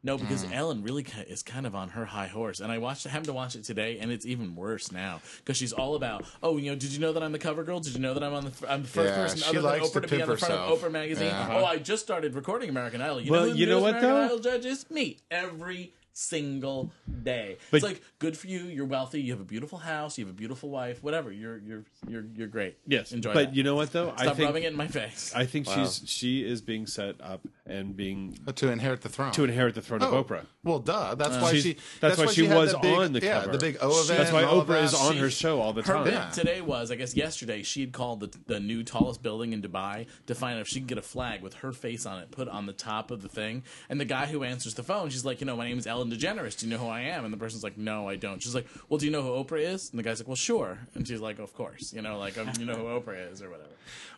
No, because mm. Ellen really is kind of on her high horse, and I watched I happened to watch it today, and it's even worse now because she's all about, oh, you know, did you know that I'm the cover girl? Did you know that I'm on the I'm the first Yeah, person other than Oprah to to be on the front herself. of Oprah magazine? Yeah. Oh, I just started recording American Idol. You Well, know you know what, American though? Idol judge is? Me every single day. But- it's like good for you. You're wealthy. You have a beautiful house. You have a beautiful wife. Whatever. You're you're you're you're great. Yes, enjoy. but that. you know what though? I Stop think rubbing it in my face. I think she's she is being set up and being uh, to inherit the throne. to inherit the throne Oh, of Oprah. Well, duh. That's why She's- she. that's why she was that big- on the yeah, cover. the big O event. That's why and all of Oprah is on She- her show all the time. bit Yeah. today was, I guess yesterday, she had called the, the new tallest building in Dubai to find out if she could get a flag with her face on it put on the top of the thing. And the guy who answers the phone, she's like, you know, my name is Ellen DeGeneres. Do you know who I am? And the person's like, no, I don't. She's like, well, do you know who Oprah is? And the guy's like, well, sure. And she's like, of course. You know, like, um, you know who Oprah is or whatever.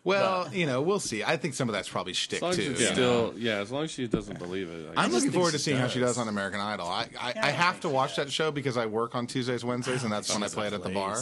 Well, you know, we'll see. I think some of that's probably shtick As long too. it's you still, yeah, as long as she doesn't believe it. I I'm looking forward to she seeing how she does. does on American Idol. I, I, I have to watch that show because I work on Tuesdays, Wednesdays, and that's when I play it at the bar.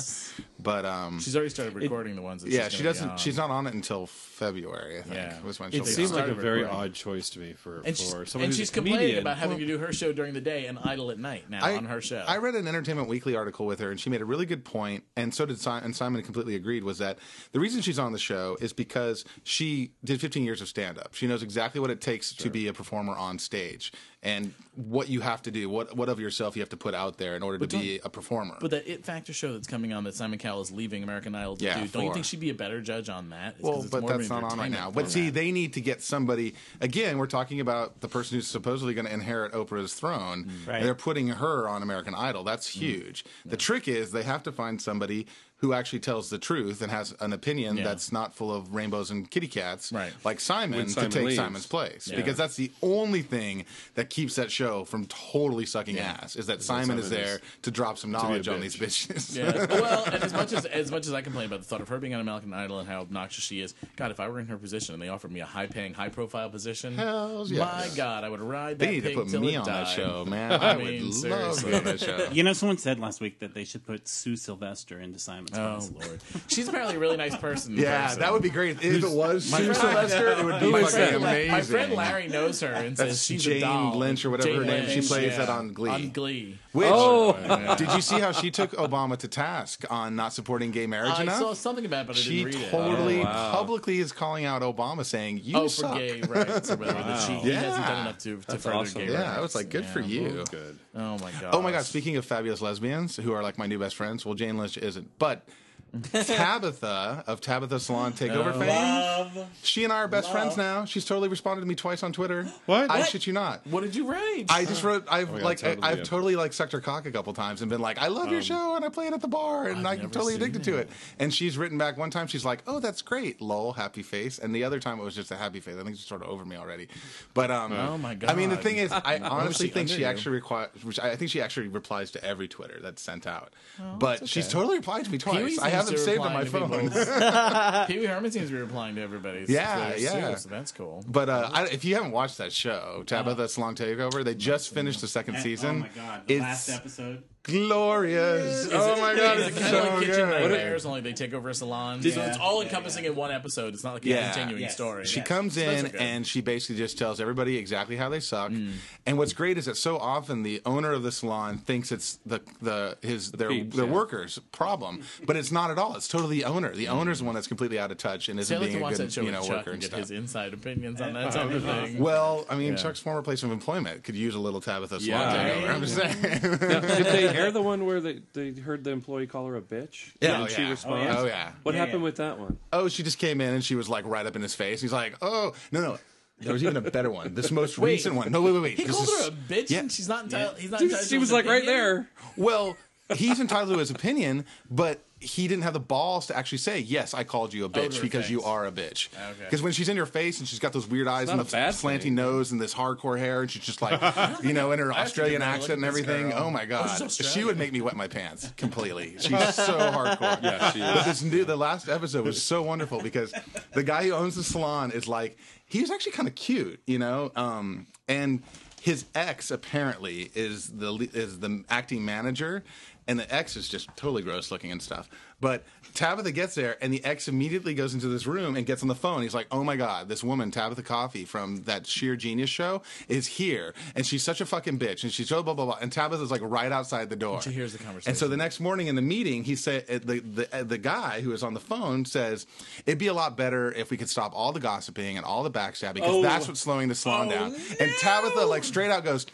Place. But um, She's already started recording the ones that yeah, she's she gonna be doesn't. on. She's not on it until February. I think Yeah. was when It she'll be seemed on. like a very recording. odd choice to me for, And she's, for someone and who's she's a complaining comedian. about having to do her show during the day and idle at night now I- on her show. I read an Entertainment Weekly article with her, and she made a really good point, and so did Simon. And Simon completely agreed. Was that the reason she's on the show is because she did 15 years of stand up. She knows exactly what it takes to be a performer on stage and what you have to do, what what of yourself you have to put out there in order to be a performer. But that It Factor show that's coming on that Simon Cowell is leaving American Idol to Yeah, do, don't you think she'd be a better judge on that? It's 'cause Well, it's but more of that's an not on right now. But see, format. they need to get somebody. Again, we're talking about the person who's supposedly going to inherit Oprah's throne. Right. They're putting her on American Idol. That's Mm. huge. The trick is they have to find somebody who actually tells the truth and has an opinion Yeah. that's not full of rainbows and kitty cats, Right. like Simon, When to take leaves. Simon's place. Yeah. Because that's the only thing that keeps that show from totally sucking Yeah. ass is that Simon is Simon there is- to drop some knowledge on these bitches. Yeah. well, and as much as as much as I complain about the thought of her being on American Idol and how obnoxious she is, God, if I were in her position and they offered me a high paying, high profile position, Hells my yes. God, I would ride that. They that need to pig put till me it on that show, man. I I, mean, would love seriously. to be on that show. You know, someone said last week that they should put Sue Sylvester into Simon's Oh. Lord, she's apparently a really nice person. Yeah, person. that would be great. If it was My Sue friend- Sylvester, it would be my fucking friend, amazing. my friend Larry knows her and That's says she's Jane a doll. Lynch or whatever Jane her name- is. she plays yeah. that on Glee. On Glee. Which, Oh. did you see how she took Obama to task on not supporting gay marriage I enough? saw something about it, but I she didn't read totally it. Oh, wow. publicly is calling out Obama, saying "You Oh, suck." for gay rights or whatever. That she, he hasn't done enough to, to That's further awesome. gay Yeah, rights. I was like, good for you. Good. Oh my god. Oh my god! Speaking of fabulous lesbians who are like my new best friends, well, Jane Lynch isn't, but Tabatha of Tabatha Salon Takeover fame. Love. She and I are best friends now. She's totally responded to me twice on Twitter. What? I What? shit you not. What did you write? I just wrote. I've Oh my like. totally, I, I've yeah. totally like sucked her cock a couple times and been like, "I love your show," and I play it at the bar, and I've I'm never totally seen addicted to it. it. And she's written back one time. She's like, "Oh, that's great, lol, happy face." And the other time it was just a happy face. I think she's sort of over me already. But um, Oh my I mean, the God. thing is, I honestly she think under she you? actually requires. Which I think she actually replies to every Twitter that's sent out. but she's totally replied to me twice. Pee-wee I have them seems saved on my phone. Pee Wee Herman seems to be replying to everybody's. Yeah, Twitters, yeah. too, so that's cool. But uh, I, if you haven't watched that show, Tabatha Salon Takeover, they just finished the second And- season. Oh my god! The It's last episode. Glorious. oh my god, Is it's kind so of like Kitchen good. Nightmares, only they take over a salon. so it's all encompassing in one episode. It's not like a Yeah. continuing Yes. story. She Yes. comes in are and she basically just tells everybody exactly how they suck. Mm. And what's great is that so often the owner of the salon thinks it's the the his their peeps, their yeah. workers' problem, but it's not at all. It's totally the owner. The owner's the one that's completely out of touch and isn't I being to a good you know Chuck worker and and get his inside opinions on that type of thing. Well, I mean, Chuck's former place of employment could use a little Tabatha Salon Yeah. I'm just saying. Now, did they air the one where they, they heard the employee call her a bitch? Yeah, and oh, she yeah. Oh, responds. Oh, yeah. What Yeah, happened yeah. with that one? Oh, she just came in and she was like right up in his face. He's like, "Oh, no, no." There was even a better one. This most recent one. No, wait, wait, wait. He This called is- her a bitch, Yeah. and she's not entitled. He's not She, entitled. she to was his like right opinion? there. Well, he's entitled to his opinion, but he didn't have the balls to actually say, "Yes, I called you a bitch because you are a bitch." Okay. Because when she's in your face and she's got those weird eyes and the slanty thing. nose and this hardcore hair, and she's just like, you know, in her Australian accent and Look at this everything. girl. Oh my god, she's she would make me wet my pants completely. She's so hardcore. Yeah, she is. But this new, the last episode was so wonderful because the guy who owns the salon is like, he was actually kind of cute, you know, um, and his ex apparently is the is the acting manager, and the ex is just totally gross looking and stuff. But Tabatha gets there, and the ex immediately goes into this room and gets on the phone. He's like, "Oh my god, this woman Tabatha Coffey from that Sheer Genius show is here, and she's such a fucking bitch, and she's so blah blah blah." And Tabatha's like right outside the door. she hears the conversation. And so the next morning in the meeting, he said uh, the the uh, the guy who is on the phone says it'd be a lot better if we could stop all the gossiping and all the backstabbing because Oh. that's what's slowing the salon down. And Tabatha like straight out goes.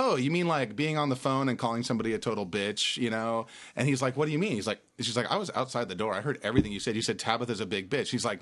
Oh, you mean like being on the phone and calling somebody a total bitch, you know? And he's like, "What do you mean?" He's like, "She's like, I was outside the door. I heard everything you said. You said Tabatha's a big bitch." He's like,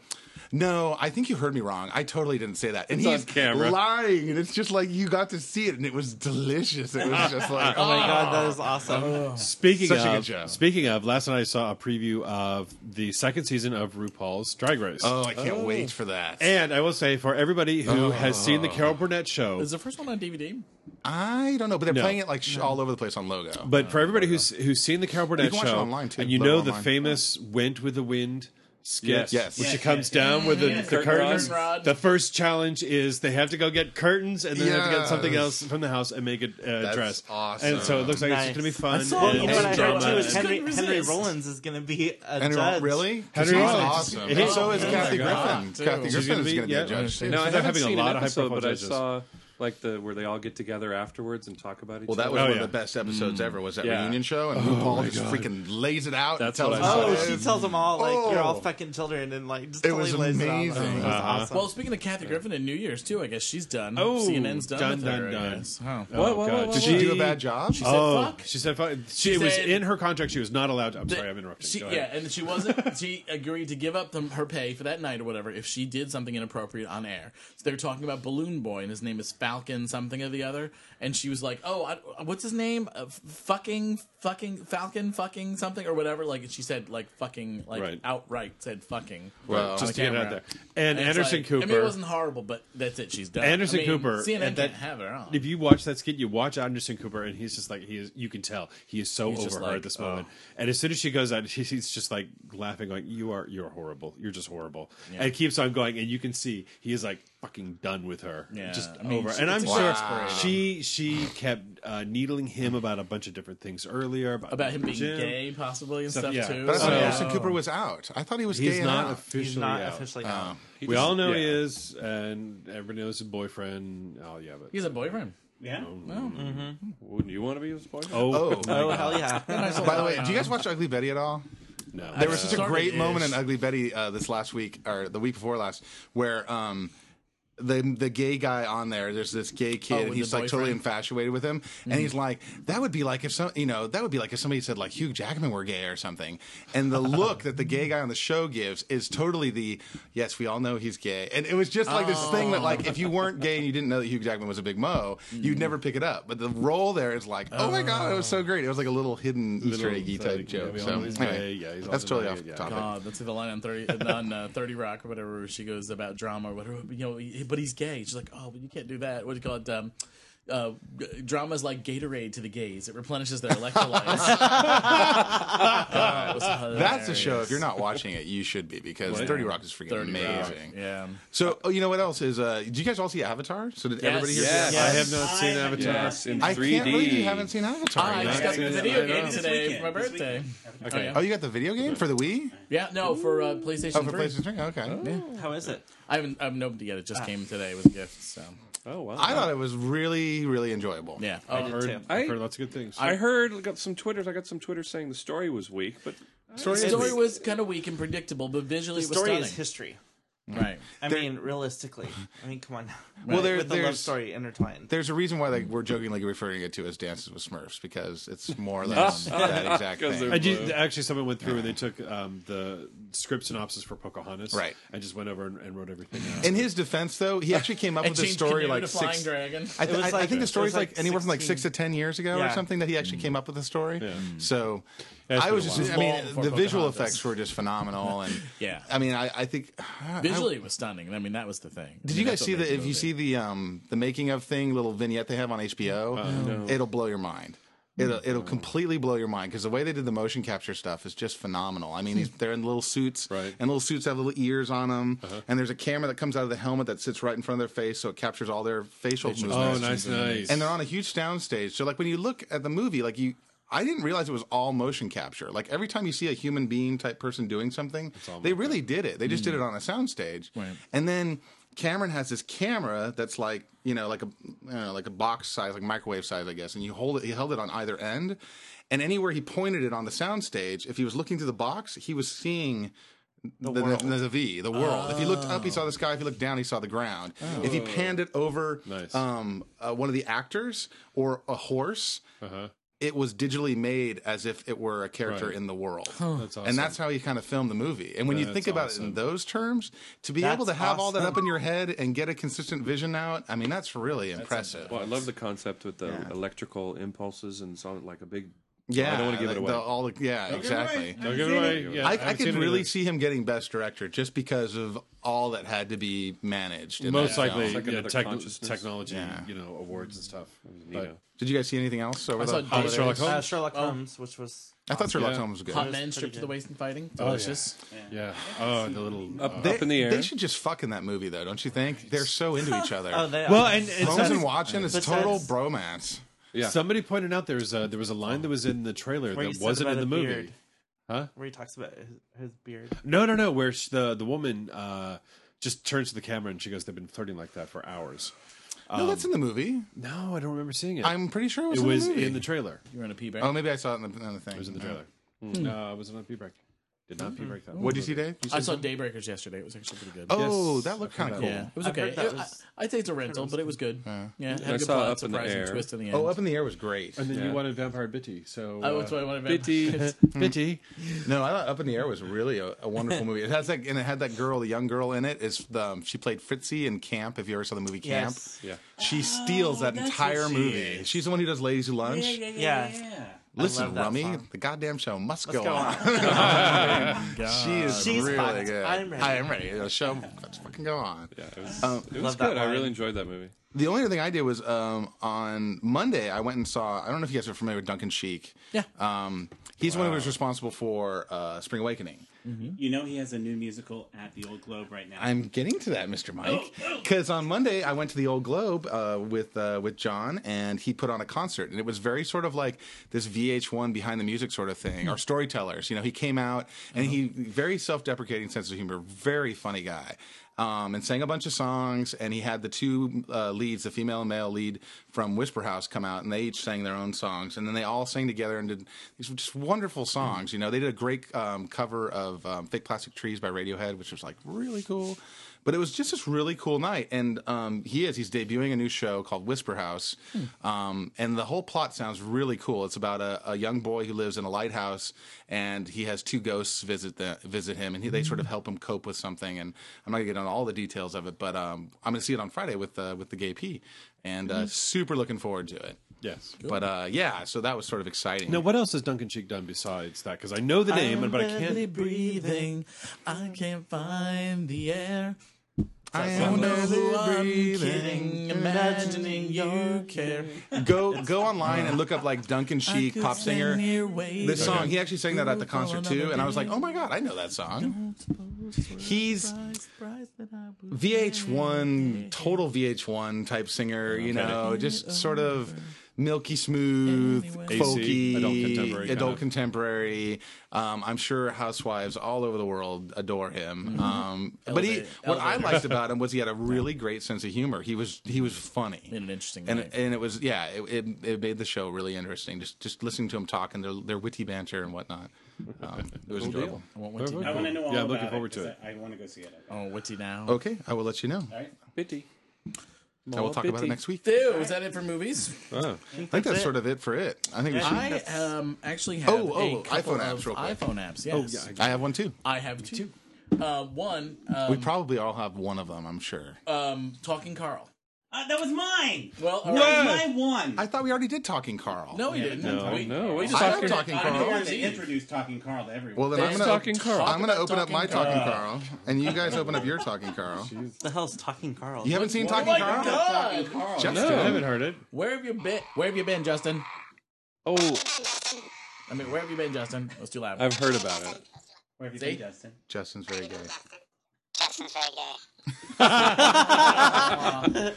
"No, I think you heard me wrong. I totally didn't say that." And It's on he's camera. lying, and it's just like you got to see it, and it was delicious. It was just like, Oh my god, that oh. is awesome. Oh. Speaking Such a good of, show. speaking of, last night I saw a preview of the second season of RuPaul's Drag Race. Oh, I can't oh. wait for that. And I will say, for everybody who has seen the Carol Burnett show, is the first one on DVD? I don't know, but they're No. playing it like sh- all over the place on Logo. but for everybody who's who's seen the Carol Burnett can watch it show, online, too. and you Let it know the online. famous "Went with the Wind" skit, Yes. Yes. when she comes yeah. down with the, Yeah. the curtains. rod. The first challenge is they have to go get curtains, and then they have to get something else from the house and make it uh, That's dress. awesome. And so it looks like it's Nice. going to be fun. saw- and You know what I heard drama too is Henry, Henry. Rollins is going to be a And judge. Really? Henry Rollins. awesome. He- so is Oh, Kathy my God, Griffin. Kathy Griffin gonna is be- going to be a judge. too. No, I they're haven't having a seen lot an of episode, high-profile but I saw like the where they all get together afterwards and talk about each Well, that other. was Oh, one yeah. of the best episodes ever. Was that Yeah. reunion show? And RuPaul just freaking lays it out. That's and what tells I us Oh, she tells them all like you're all Oh. fucking children and like just It totally was lays it on them. It was Uh-huh. awesome. Well, speaking of Kathy Griffin and New Year's too, I guess she's done. Oh, CNN's done, done, with her. done, I done. Oh. Oh, What, what, God. what, Did she do a bad job? She said oh, fuck. she said fuck. She, She it was said- in her contract. She was not allowed to. I'm sorry, I'm interrupting. She, Go ahead. yeah, and she wasn't. she agreed to give up her pay for that night or whatever if she did something inappropriate on air. So they're talking about Balloon Boy, and his name is Falcon something or the other. And she was like, "Oh, I, what's his name? Uh, fucking, fucking Falcon, fucking something or whatever." Like she said, like fucking, like Right. outright said fucking. Well, just to get it out there. And, it's Anderson like- Cooper. I mean, it wasn't horrible, but that's it. She's done. Anderson I mean, Cooper, CNN and that- have her on. If you watch that skit, you watch Anderson Cooper, and he's just like he is. You can tell he is so He's over her like, at this moment. And as soon as she goes out, he's just like laughing, going, "You are, you're horrible. You're just horrible." And it keeps on going, and you can see he is like fucking done with her. Yeah, just I mean, over. And I'm it's sure she she kept uh, needling him about a bunch of different things earlier about, about him being Jim. gay, possibly and Stuff- stuff yeah. too. But I thought So- Anderson Cooper was out. I thought he was He's gay and not out. officially He's not out. officially Oh. out. He We just- all know he is, and everybody knows his boyfriend. Oh yeah, but He's a boyfriend. Yeah. Wouldn't you want to be his boyfriend? oh, Oh, Oh hell yeah! by the way, do you guys watch Ugly Betty at all? no, There was such a started great ish. moment in Ugly Betty uh, this last week or the week before last, where um, the the gay guy on there, there's this gay kid, Oh, and he's the like totally infatuated with him, and he's like, that would be like if some, you know, that would be like if somebody said like Hugh Jackman were gay or something, and the look that the gay guy on the show gives is totally the yes, we all know he's gay, and it was just like this thing that like if you weren't gay and you didn't know that Hugh Jackman was a big mo, you'd never pick it up, but the role there is like, oh my god, it was so great, it was like a little hidden Easter Little, eggy uh, type yeah, joke. we all so anyway, yeah, he's that's totally gay, off yeah. topic. God, that's the line on thirty on uh, Thirty Rock or whatever. Where she goes about drama or whatever. You know, he- but he's gay. She's like, oh, but you can't do that. What do you? Um, uh, g- drama is like Gatorade to the gays. It replenishes their electrolytes. God, That's a show. If you're not watching it, you should be because What? Thirty Rock is freaking 30 Rock, amazing. Yeah. So, oh, you know what else is? Uh, did you guys all see Avatar? So did Yes. everybody here? Yes. see I have not seen I- Avatar. Yes, in I 3D. can't believe you haven't seen Avatar. I yet. just got the video game today for my birthday. Okay. Oh, yeah. Oh, you got the video game for the Wii? Yeah, no, for uh, PlayStation Oh, for 3. PlayStation 3. Okay. How is it? I haven't, I haven't opened it yet. It just came today. with was a gift. So Oh wow! I thought it was really, really enjoyable. yeah. I did Heard, too. I've I- heard lots of good things. I heard I got some twitters. I got some twitters saying the story was weak, but Story the story weak. was kind of weak and predictable, but visually The it was story stunning. is history. Right. I mean, realistically. I mean, come on. Well, there- with the love there's- story intertwined. There's a reason why like we're jokingly referring it to as Dances with Smurfs because it's more or less that exact 'Cause thing. they're I did, actually, someone went through and they took um, the script synopsis for Pocahontas, Right. and just went over and, and wrote everything out. In his defense, though, he actually came up with this changed story like to Flying six. Dragon. I, th- It was I- I like- think it the story's was like, like anywhere from like 16 six to ten years ago or Yeah. something that he actually came up with the story. So Yeah, it's I was just, while. I mean, before the visual effects were just phenomenal, and Yeah. I mean, I, I think I- Visually, it was stunning. I mean, that was the thing. I Did mean, you guys see the? If you see the um the making of thing, little vignette they have on HBO, no. it'll blow your mind. It'll it'll completely blow your mind because the way they did the motion capture stuff is just phenomenal. I mean, they're in little suits, Right. and little suits have little ears on them, and there's a camera that comes out of the helmet that sits right in front of their face, so it captures all their facial movements. oh, nice, nice. And they're on a huge sound stage. So like when you look at the movie, like you I didn't realize it was all motion capture. Like every time you see a human being type person doing something, they really did it. They just did it on a sound stage. Right. And then Cameron has this camera that's like, you know, like a know, like a box size, like microwave size, I guess, and you hold it he held it on either end. And anywhere he pointed it on the sound stage, if he was looking through the box, he was seeing the, the, world. the, V, the world. If he looked up, he saw the sky. If he looked down, he saw the ground. If he panned it over Nice. um, uh, one of the actors or a horse, Uh-huh. It was digitally made as if it were a character Right. in the world. That's awesome. And that's how he kind of filmed the movie. And when you think about it in those terms, to be That's able to have all that up in your head and get a consistent vision out, I mean, that's really impressive. Well, I love the concept with the Yeah. electrical impulses and so like a big. Yeah, I don't want to give it away. the- all the, yeah, exactly. Don't give it away. Yeah, I, I haven't could really either. see him getting best director just because of all that had to be managed. in most likely like yeah, tech- technology, Yeah. you know, awards and stuff. Neato. But Did you guys see anything else over I the saw holidays? Sherlock Holmes? Uh, Sherlock Holmes, which was I thought Sherlock Yeah. Holmes was good. Hot was men stripped to the waist and fighting. yeah. Delicious. yeah, oh, the little Up, They, up in the air. they should just fuck in that movie, though, don't you think? They're so into each other. oh, they well, and, and Bones and watching, it's But total bromance. Yeah. somebody pointed out there was a, there was a line that was in the trailer where he that said wasn't in about the a movie. beard, Huh? where he talks about his, his beard. No, no, no. Where sh the the woman uh, just turns to the camera and she goes, "They've been flirting like that for hours." no, that's in the movie. No, I don't remember seeing it. I'm pretty sure it was it in was the movie. It was in the trailer. You were in a pee bag. Oh, maybe I saw it in the, in the thing. It was in the trailer. No, it wasn't on P break. Did not P break that. What did you see, Dave? You I saw something? Daybreakers yesterday. It was actually pretty good. Oh, Yes. that looked kind of cool. yeah, it was okay. It- was- I, I'd say it's a rental, but it was good. Yeah, it had I a good saw plot, Up in the surprising Air. twist in the end. Oh, Up in the Air was great. And then Yeah. you wanted Vampire Bitty, so Oh, uh, that's what I wanted. Bitty. Bitty. No, I thought Up in the Air was really a, a wonderful movie. It has that, and it had that girl, the young girl in it. Is the um, she played Fritzy in Camp? If you ever saw the movie Camp, Yes. Yeah. she steals that entire she movie. is. She's the one who does Ladies Who Lunch. Yeah. I Listen, Rummy, song. the goddamn show must go, go on. she is She's really hot. good. I'm ready. I am ready. The show must fucking go on. Yeah, it was, Um, it was good. I really enjoyed that movie. The only other thing I did was um, on Monday. I went and saw. I don't know if you guys are familiar with Duncan Sheik. Yeah. Um, he's the one who was responsible for uh, Spring Awakening. You know he has a new musical at the Old Globe right now. I'm getting to that, Mr. Mike, because on Monday I went to the Old Globe uh, with uh, with John, and he put on a concert, and it was very sort of like this VH1 behind the music sort of thing, or storytellers. You know, he came out and he very self deprecating sense of humor, very funny guy. Um, and sang a bunch of songs, and he had the two uh, leads, the female and male lead from Whisper House, come out, and they each sang their own songs, and then they all sang together and did these just wonderful songs. You know, they did a great um, cover of um, "Fake Plastic Trees" by Radiohead, which was like really cool. But it was just this really cool night, and um, he is he's debuting a new show called Whisper House, um, and the whole plot sounds really cool. It's about a, a young boy who lives in a lighthouse, and he has two ghosts visit the, visit him, and he, they sort of help him cope with something. And I'm not gonna get on all the details of it, but um, I'm gonna see it on Friday with uh, with the Gay P, and uh, super looking forward to it. Yes. But uh, yeah, so that was sort of exciting. Now, what else has Duncan Sheik done besides that? Because I know the name, I'm but I barely can't. breathing. I can't find the air. I am who I'm kidding, imagining you care. Go go online and look up like Duncan Sheik, pop singer. stand here waiting. This song, he actually sang that at the concert too, and I was like, "Oh my god, I know that song." He's Surprise, surprise that I was VH1, total VH1 type singer, you know, just sort of milky smooth, Anyway. folky, AC, adult contemporary kind adult of. contemporary. Um, I'm sure housewives all over the world adore him. Um, but he, Elevate- what I liked about him was he had a really great sense of humor. He was he was funny In an interesting and way. and it was yeah it, it, it made the show really interesting. Just just listening to him talk and their their witty banter and whatnot. Um, it was enjoyable. I want Witty I want to know all Yeah, I'm about looking forward to 'cause it. I, I want to go see it. Oh, Witty now. Okay, I will let you know. All right. Bitty. I will talk about it next week. Ew, is that it for movies? Oh. I think that's it. sort of it for it. I think we should. I um, actually have Oh, oh, a iPhone apps real quick. iPhone apps. Oh, Yes, yeah. I have one too. I have two. Uh, one, um, we probably all have one of them. I'm sure. um, Talking Carl. Uh, that was mine. Well, all That right. was my one. I thought we already did talking Carl. no, he Yeah, didn't. No, we, no, we just I talked have Talking I'm Carl. the one that introduced Talking Carl to everyone. Well, then I'm That's gonna Talking Carl. I'm gonna open up my Talking talking Carl, and you guys open up your talking Carl. What the hell's talking Carl? You haven't seen Oh talking my Carl? Talking Carl. Justin. No, I haven't heard it. Where have you been? Where have you been, Justin? Oh, I mean, where have you been, Justin? That's too loud. I've heard about it. Where have you See? been, Justin? Justin's very gay. Justin's very gay.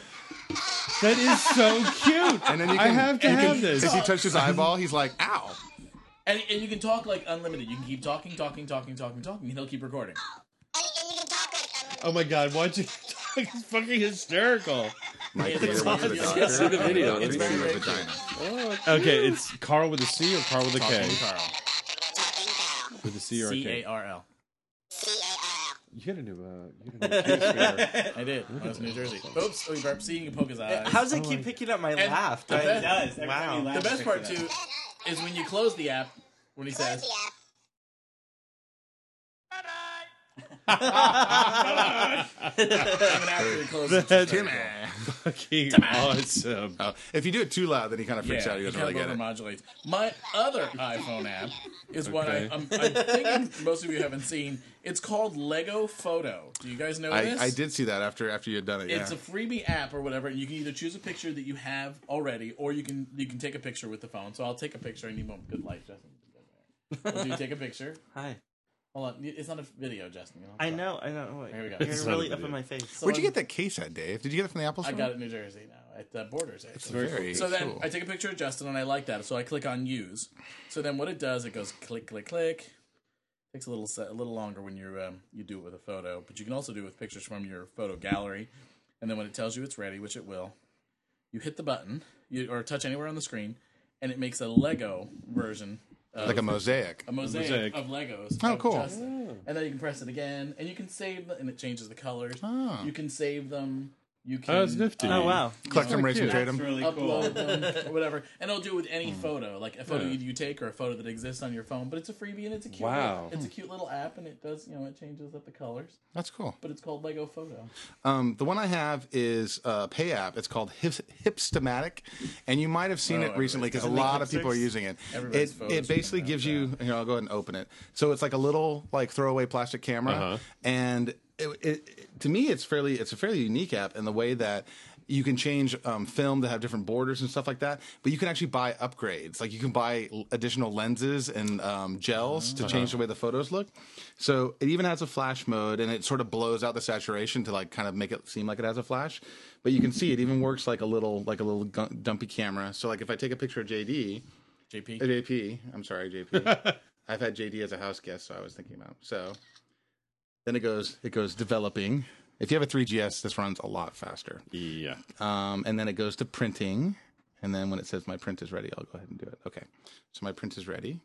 That is so cute. And then you I can, have to you have can- this. If he touched his eyeball, he's like, "Ow!" and, and you can talk like unlimited. You can keep talking, talking, talking, talking, talking, and he'll keep recording. Oh my god, why'd you It's fucking hysterical. Mike, It's you ever went to the awesome. doctor? See the video. It's Let me very, see your. Okay, it's Carl with a C or Carl with a K? Talking Carl. With a C or a C K? A R L. You got a new, uh, you got a new case there. I did. I was in New Jersey. Oops. Oh, you burped. See, you can poke his eyes. How does it keep picking up my laugh? The I- best- It does. Every time Wow. you laugh, the best it part picks it too is when you close the app when he says. Even after he closes it, That's Timmy. fucking awesome. Oh, if you do it too loud, then he kind of freaks yeah, out. He he doesn't kind really of get it. overmodulates. My other iPhone app is what I, Okay. I'm, I'm thinking most of you haven't seen. It's called Lego Photo. Do you guys know I, this? I did see that after after you had done it. Yeah. It's a freebie app or whatever, and you can either choose a picture that you have already, or you can you can take a picture with the phone. So I'll take a picture. I need one good light, Justin. Well, do you take a picture? Hi. Hold on, it's not a video, Justin. You don't I know, I know. Wait, Here we go. You're It's not a really up video. in my face. Where'd you get that case at, Dave? Did you get it from the Apple Store? I got it in New Jersey now at the Borders. Actually. Very So then cool. I take a picture of Justin and I like that, so I click on use. So then what it does, it goes click, click, click. Takes a little se- a little longer when you um, you do it with a photo, but you can also do it with pictures from your photo gallery. And then when it tells you it's ready, which it will, you hit the button you, or touch anywhere on the screen, and it makes a Lego version, of, like a mosaic. a mosaic, mosaic. of Legos. Oh, of cool. Justin. Mm. And then you can press it again, and you can save them, and it changes the colors. Oh. You can save them. You can Oh, that's nifty. Oh wow. Collect them, race, and cute. trade That's them. really cool. upload them or whatever, and it'll do it with any photo, like a photo you take or a photo that exists on your phone. But it's a freebie and it's a cute. Wow. Little, it's a cute little app, and it does you know it changes up the colors. That's cool. But it's called Lego Photo. Um, the one I have is a pay app. It's called Hip, Hipstamatic, and you might have seen Oh, it recently because a everybody's lot of people are using it. Everybody's It, photos it basically gives that, you. Here, I'll go ahead and open it. So it's like a little like throwaway plastic camera, Uh-huh. and it, it, to me, it's fairly it's a fairly unique app in the way that. You can change um, film to have different borders and stuff like that, but you can actually buy upgrades. Like you can buy additional lenses and um, gels to change the way the photos look. So it even has a flash mode, and it sort of blows out the saturation to like kind of make it seem like it has a flash. But you can see it even works like a little like a little gu- dumpy camera. So like if I take a picture of JD, JP. uh, JP, I'm sorry, JP. I've had JD as a house guest, so I was thinking about. So then it goes it goes developing. If you have a 3GS, this runs a lot faster. Yeah. Um, and then it goes to printing. And then when it says my print is ready, I'll go ahead and do it. Okay. So my print is ready.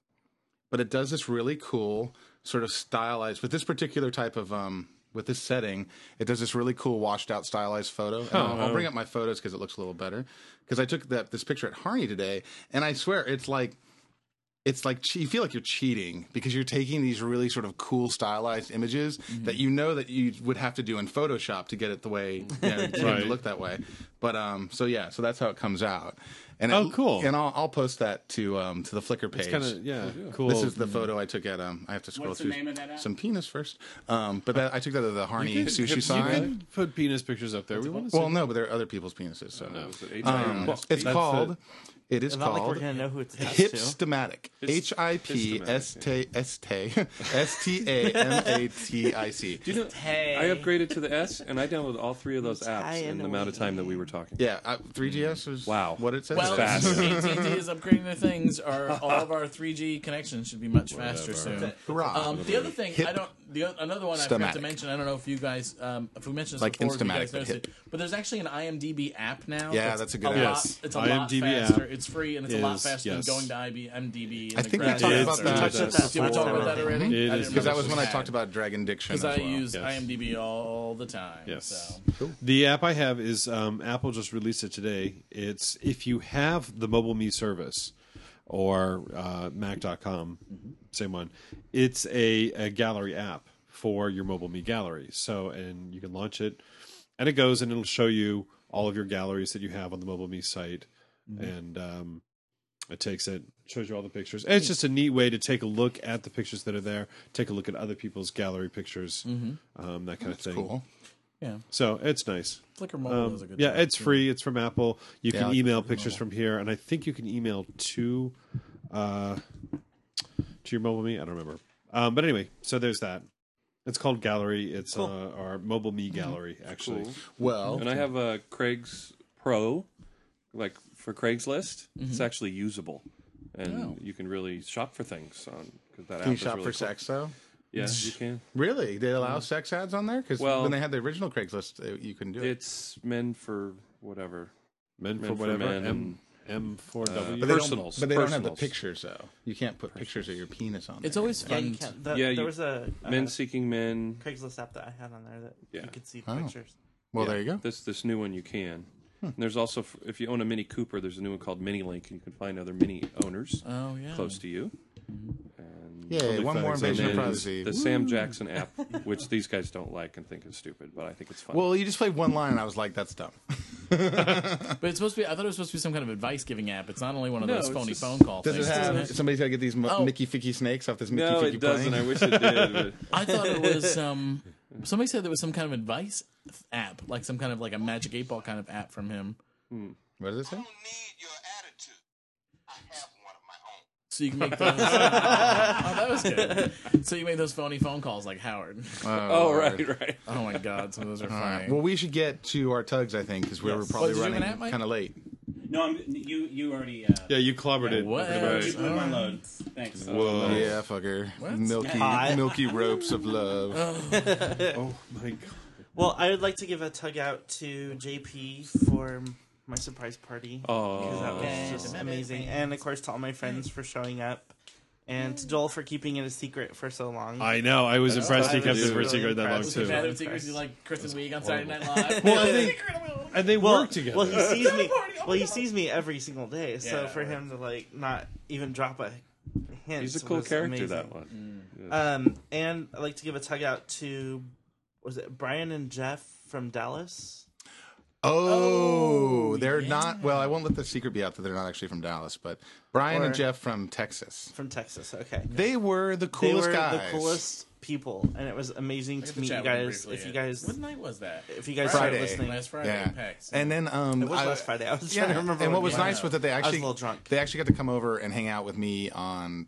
But it does this really cool sort of stylized with this particular type of um with this setting, it does this really cool washed out stylized photo. And I'll, I'll bring up my photos because it looks a little better. Because I took that this picture at Harney today, and I swear it's like it's like you feel like you're cheating because you're taking these really sort of cool stylized images that you know that you would have to do in Photoshop to get it the way you know, to Right. to look that way. But um, so yeah, so that's how it comes out. And Oh, it- cool. And I'll, I'll post that to um to the Flickr page. It's kind of yeah, cool. This is the photo I took at um. I have to scroll What's the through name of that some penis first. Um, but that, I took that at the Harney can- sushi you sign. can- put penis pictures up there. We want to Well, no, but there are other people's penises. So No, it's um, H- it's That's called It is Not like we're called gonna know who it's. Hipstamatic. H I P S T S T S T A M A T I C. Do you know, I upgraded to the S, and I downloaded all three of those apps in the amount of time that we were talking. Yeah, uh, 3GS was Wow. what it says. Well, fast. AT&T is upgrading their things. Our all of our 3G connections should be much faster soon. Hurrah. Um, the other thing, I don't. The another one I forgot to mention. I don't know if you guys, um, if we mentioned this Like before, if you guys but noticed it. But there's actually an IMDb app now. Yeah, that's a good a app. Lot, Yes. it's a IMDb lot faster. app It's free and it's a lot faster yes. than going to IMDb. And I think we talked about that. touched on that Did we talk about that already? It I is didn't Because that was when I talked about Dragon Diction. Because as I use IMDb all the time. Yes. So. The app I have is um, Apple just released it today. It's if you have the Mobile Me service or uh, Mac.com, same one. It's a, a gallery app for your Mobile Me gallery. So, and you can launch it, and it goes and it'll show you all of your galleries that you have on the Mobile Me site, and um, it takes it, shows you all the pictures. And it's just a neat way to take a look at the pictures that are there, take a look at other people's gallery pictures, um, that kind of thing. Cool. Yeah. So it's nice. Flickr Mobile Um, does a good yeah, job, it's too. free. It's from Apple. You Yeah, can like email Flickr pictures Mobile. from here, and I think you can email to uh, to your mobile me. I don't remember. Um, but anyway, so there's that. It's called Gallery. It's uh, our mobile me gallery, actually. Cool. Well, And I have a Craig's Pro, like for Craigslist. Mm-hmm. It's actually usable, and Oh. you can really shop for things on because that can you app is shop really for cool. sex though? Yeah, you can. Really? They allow sex ads on there? Because Well- when they had the original Craigslist, uh, you couldn't do it. It's men for whatever. Men, Men for for whatever. men M M four Uh, W. But they Personals, don't. But they don't have the pictures though. You can't put pictures of your penis on. There. It's there. always Yeah, fun. you can. The, Yeah, there you- was a, a Men seeking men. Craigslist app that I had on there that Yeah. you could see Oh. pictures. Well, Yeah, there you go. This this new one you can. Hmm. And there's also if you own a Mini Cooper, there's a new one called Mini Link, and you can find other Mini owners Oh yeah. close to you. And Yeah, Totally one more facts. invasion of privacy. the Sam Jackson app, which these guys don't like and think is stupid, but I think it's fun. Well, you just played one line, and I was like, "That's dumb." But it's supposed to be. I thought it was supposed to be some kind of advice giving app. It's not only one of No, those it's phony just- phone call Does things. it have? isn't it? Somebody's got to get these mo- Oh. Mickey Ficky snakes off this Mickey no, Ficky it doesn't. plane. I wish it did. But I thought it was. Um, somebody said there was some kind of advice app, like some kind of like a Magic Eight Ball kind of app from him. What does it say? need your attitude. I have one of my own. So you can make those. oh, that was good. So you make those phony phone calls like Howard. oh, Lord. right, right. Oh my God, some of those are All funny. right. Well, we should get to our tugs, I think, because we're Yes. probably Oh, did you have running an app, Mike? kind of late. No, I'm, you you already. Uh, Yeah, you clobbered it. What? Right. You put one load. Thanks. Whoa. Yeah, fucker. What? Milky, Hi. milky ropes of love. Oh my god. Well, I would like to give a tug out to JP for my surprise party. because that Oh, was just amazing. And of course, to all my friends for showing up. And to Joel for keeping it a secret for so long. I know. I was impressed he I kept was it for a really secret that long impressed. too. Was it Madam Impressed. Secrets, you like Kristen Wiig on Saturday Night Live. Well, I think- And they well, work together. well, he sees me. oh Well, he sees me every single day. So Yeah, for him to like not even drop a hint, He's a cool was character, amazing. that one. Um, and I'd like to give a tug out to was it Brian and Jeff from Dallas? Oh, Oh, they're yeah. not. Well, I won't let the secret be out that they're not actually from Dallas, but Brian Or- and Jeff from Texas. From Texas. Okay. They were the They coolest were guys. the coolest people, and it was amazing to meet you chat with him guys. briefly, If you guys, what night was that? if you guys Friday. started listening, Last Friday. Yeah, in PEX. and then um, it was I- last Friday. I was Yeah, trying to remember. and what was nice was that they I was a actually little drunk. they actually got to come over and hang out with me on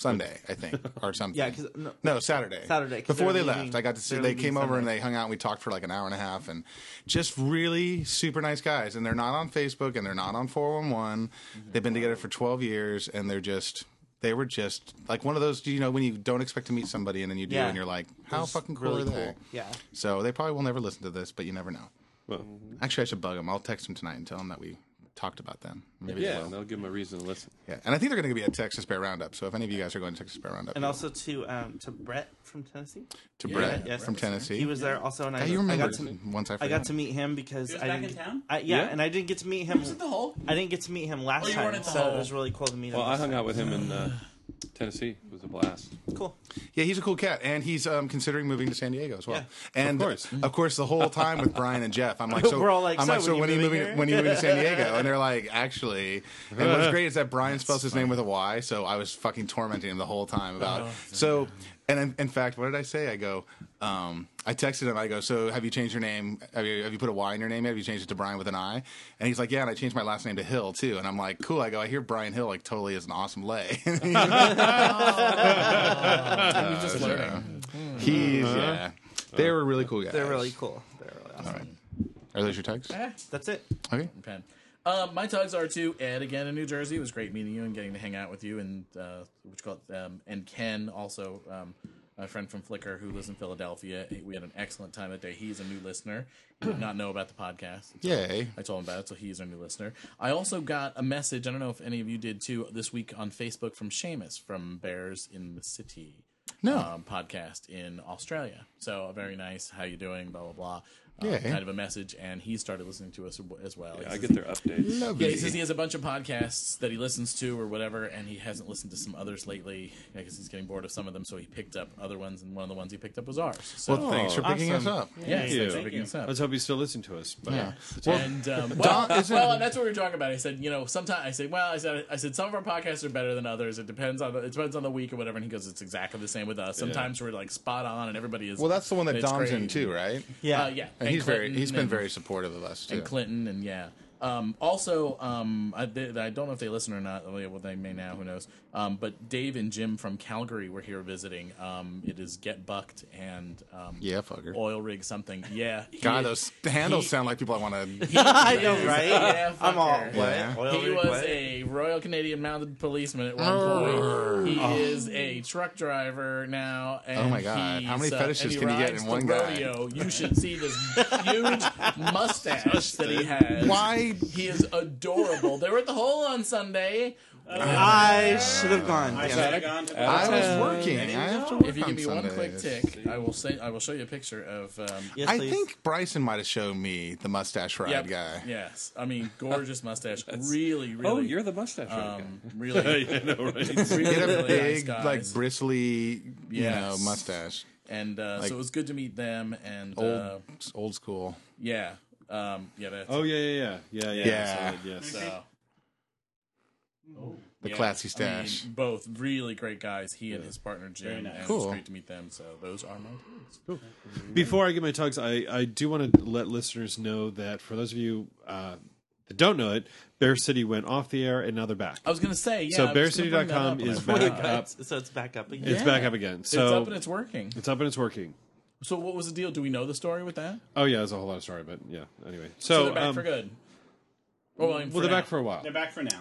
Sunday, I think, or something. Yeah, because no, No, Saturday. Saturday, 'cause Before they they were left, I got to see. they were They leaving came over and they hung out. and We talked for like an hour and a half, and just really super nice guys. And they're not on Facebook, and they're not on four one one. Mm-hmm. They've been together for twelve years, and they're just. They were just like one of those, you know, when you don't expect to meet somebody and then you do, Yeah. and you're like, "How fucking cool really are they?" cool. Yeah. So they probably will never listen to this, but you never know. Well, Actually, I should bug them. I'll text them tonight and tell them that we talked about them. Maybe they Yeah, will. and they'll give him a reason to listen. Yeah, and I think they're going to be at Texas Bear Roundup. So if any of you guys are going to Texas Bear Roundup, And also to um, to Brett from Tennessee. to Yeah, Brett yes. from Tennessee, He was there also, and I, Yeah, you I remember got to once I I got to meet him because He was I didn't, in town? I, yeah, Yeah. and I didn't get to meet him. Was it the whole? I didn't get to meet him last Oh, time, weren't at the so Hole. it was really cool to meet him. Well, I hung time. out with him in uh, Tennessee. It was a blast. Cool. Yeah, he's a cool cat, and he's um, considering moving to San Diego as well. Yeah. And Of course. of course, the whole time with Brian and Jeff, I'm like, so We're all like, I'm "So, like, so when when are you you moving moving? here?" When are you moving to San Diego? And they're like, actually. And what's great is that Brian spells his name with a Y, so I was fucking tormenting him the whole time about. Oh, so And in, in fact, what did I say? I go, um, I texted him. I go, so have you changed your name? Have you, have you put a Y in your name? yet? Have you changed it to Brian with an I? And he's like, yeah. And I changed my last name to Hill too. And I'm like, cool. I go, I hear Brian Hill like totally is an awesome lay. He's just learning. He's yeah. They were really cool guys. They're really cool. They're really awesome. Are those your tags? That's it. Okay. Um, my tugs are to Ed again in New Jersey. It was great meeting you and getting to hang out with you, and uh, what you call it, um, and Ken also, um, my friend from Flickr who lives in Philadelphia. We had an excellent time that day. He's a new listener. He did not know about the podcast. So Yay. I told him about it, so he's our new listener. I also got a message. I don't know if any of you did too this week on Facebook from Seamus from Bears in the City. No. um, podcast in Australia. So very nice. How you doing? Blah blah blah. Um, Yeah. Kind of a message, and he started listening to us as well. He I get their updates. Lovely. yeah, he says he has a bunch of podcasts that he listens to or whatever, and he hasn't listened to some others lately because he's getting bored of some of them. So he picked up other ones, and one of the ones he picked up was ours. So well, thanks for picking us up. yeah, Thank thanks you. for picking us up. Let's hope you still listen to us. But Yeah. and um, well, Don- well, and that's what we were talking about. I said, you know, sometimes I said, well, I said, I said, some of our podcasts are better than others. It depends on the, it depends on the week or whatever. And he goes, it's exactly the same with us. Sometimes we're like spot on, and everybody is. Well, that's the one that it's Dom's in great. too, right? Yeah. Uh, yeah, And, he's very Clinton he's been and- very supportive of us too. and Clinton and yeah. Um, also, um, I, they, I don't know if they listen or not. Well, they may now. Who knows? Um, but Dave and Jim from Calgary were here visiting. Um, it is Get Bucked and um, yeah, fucker. Oil Rig something. Yeah, he- God, those handles he- sound like people I want to. I know, right? Yeah, I'm all fucker. what? Yeah. Oil He rig was what? a Royal Canadian Mounted Policeman at one point. He is a truck driver now. And Oh my God. How many he's, uh, fetishes can you get in the one guy? rodeo. You should see this huge mustache that he has. Why? He is adorable. They were at the hole on Sunday. I should have gone. I should have gone to I was working. I have to work If you give me one quick Sundays. tick, I will say I will show you a picture of. Um, Yes, I please. think Bryson might have shown me the mustache ride yep, guy. Yes, I mean gorgeous mustache. really, really. oh, you're the mustache um, really, guy. I know, right? really, He had a really big, nice guys. like bristly, you know, Yes. mustache. and uh, like- so it was good to meet them. And Old, uh, old school. yeah, um, yeah, that's Oh yeah, yeah, yeah, yeah, yeah. Yeah. So, yes. So, The yeah, classy I stash. mean, both really great guys. He and his partner Jim, nice. and Cool. was great to meet them. So those are my tugs. Before I get my tugs, I, I do want to let listeners know that for those of you uh, that don't know it, Bear City went off the air and now they're back. I was gonna say, yeah. So I was gonna bring that bearcity.com up is found back out. up. So it's back up again. It's Yeah. back up again. So it's up and it's working. it's up and it's working. So what was the deal? Do we know the story with that? Oh yeah, there's a whole lot of story, but yeah. Anyway, So, so, they're back um, for good. Well, I mean, well, they're now. back for a while. They're back for now.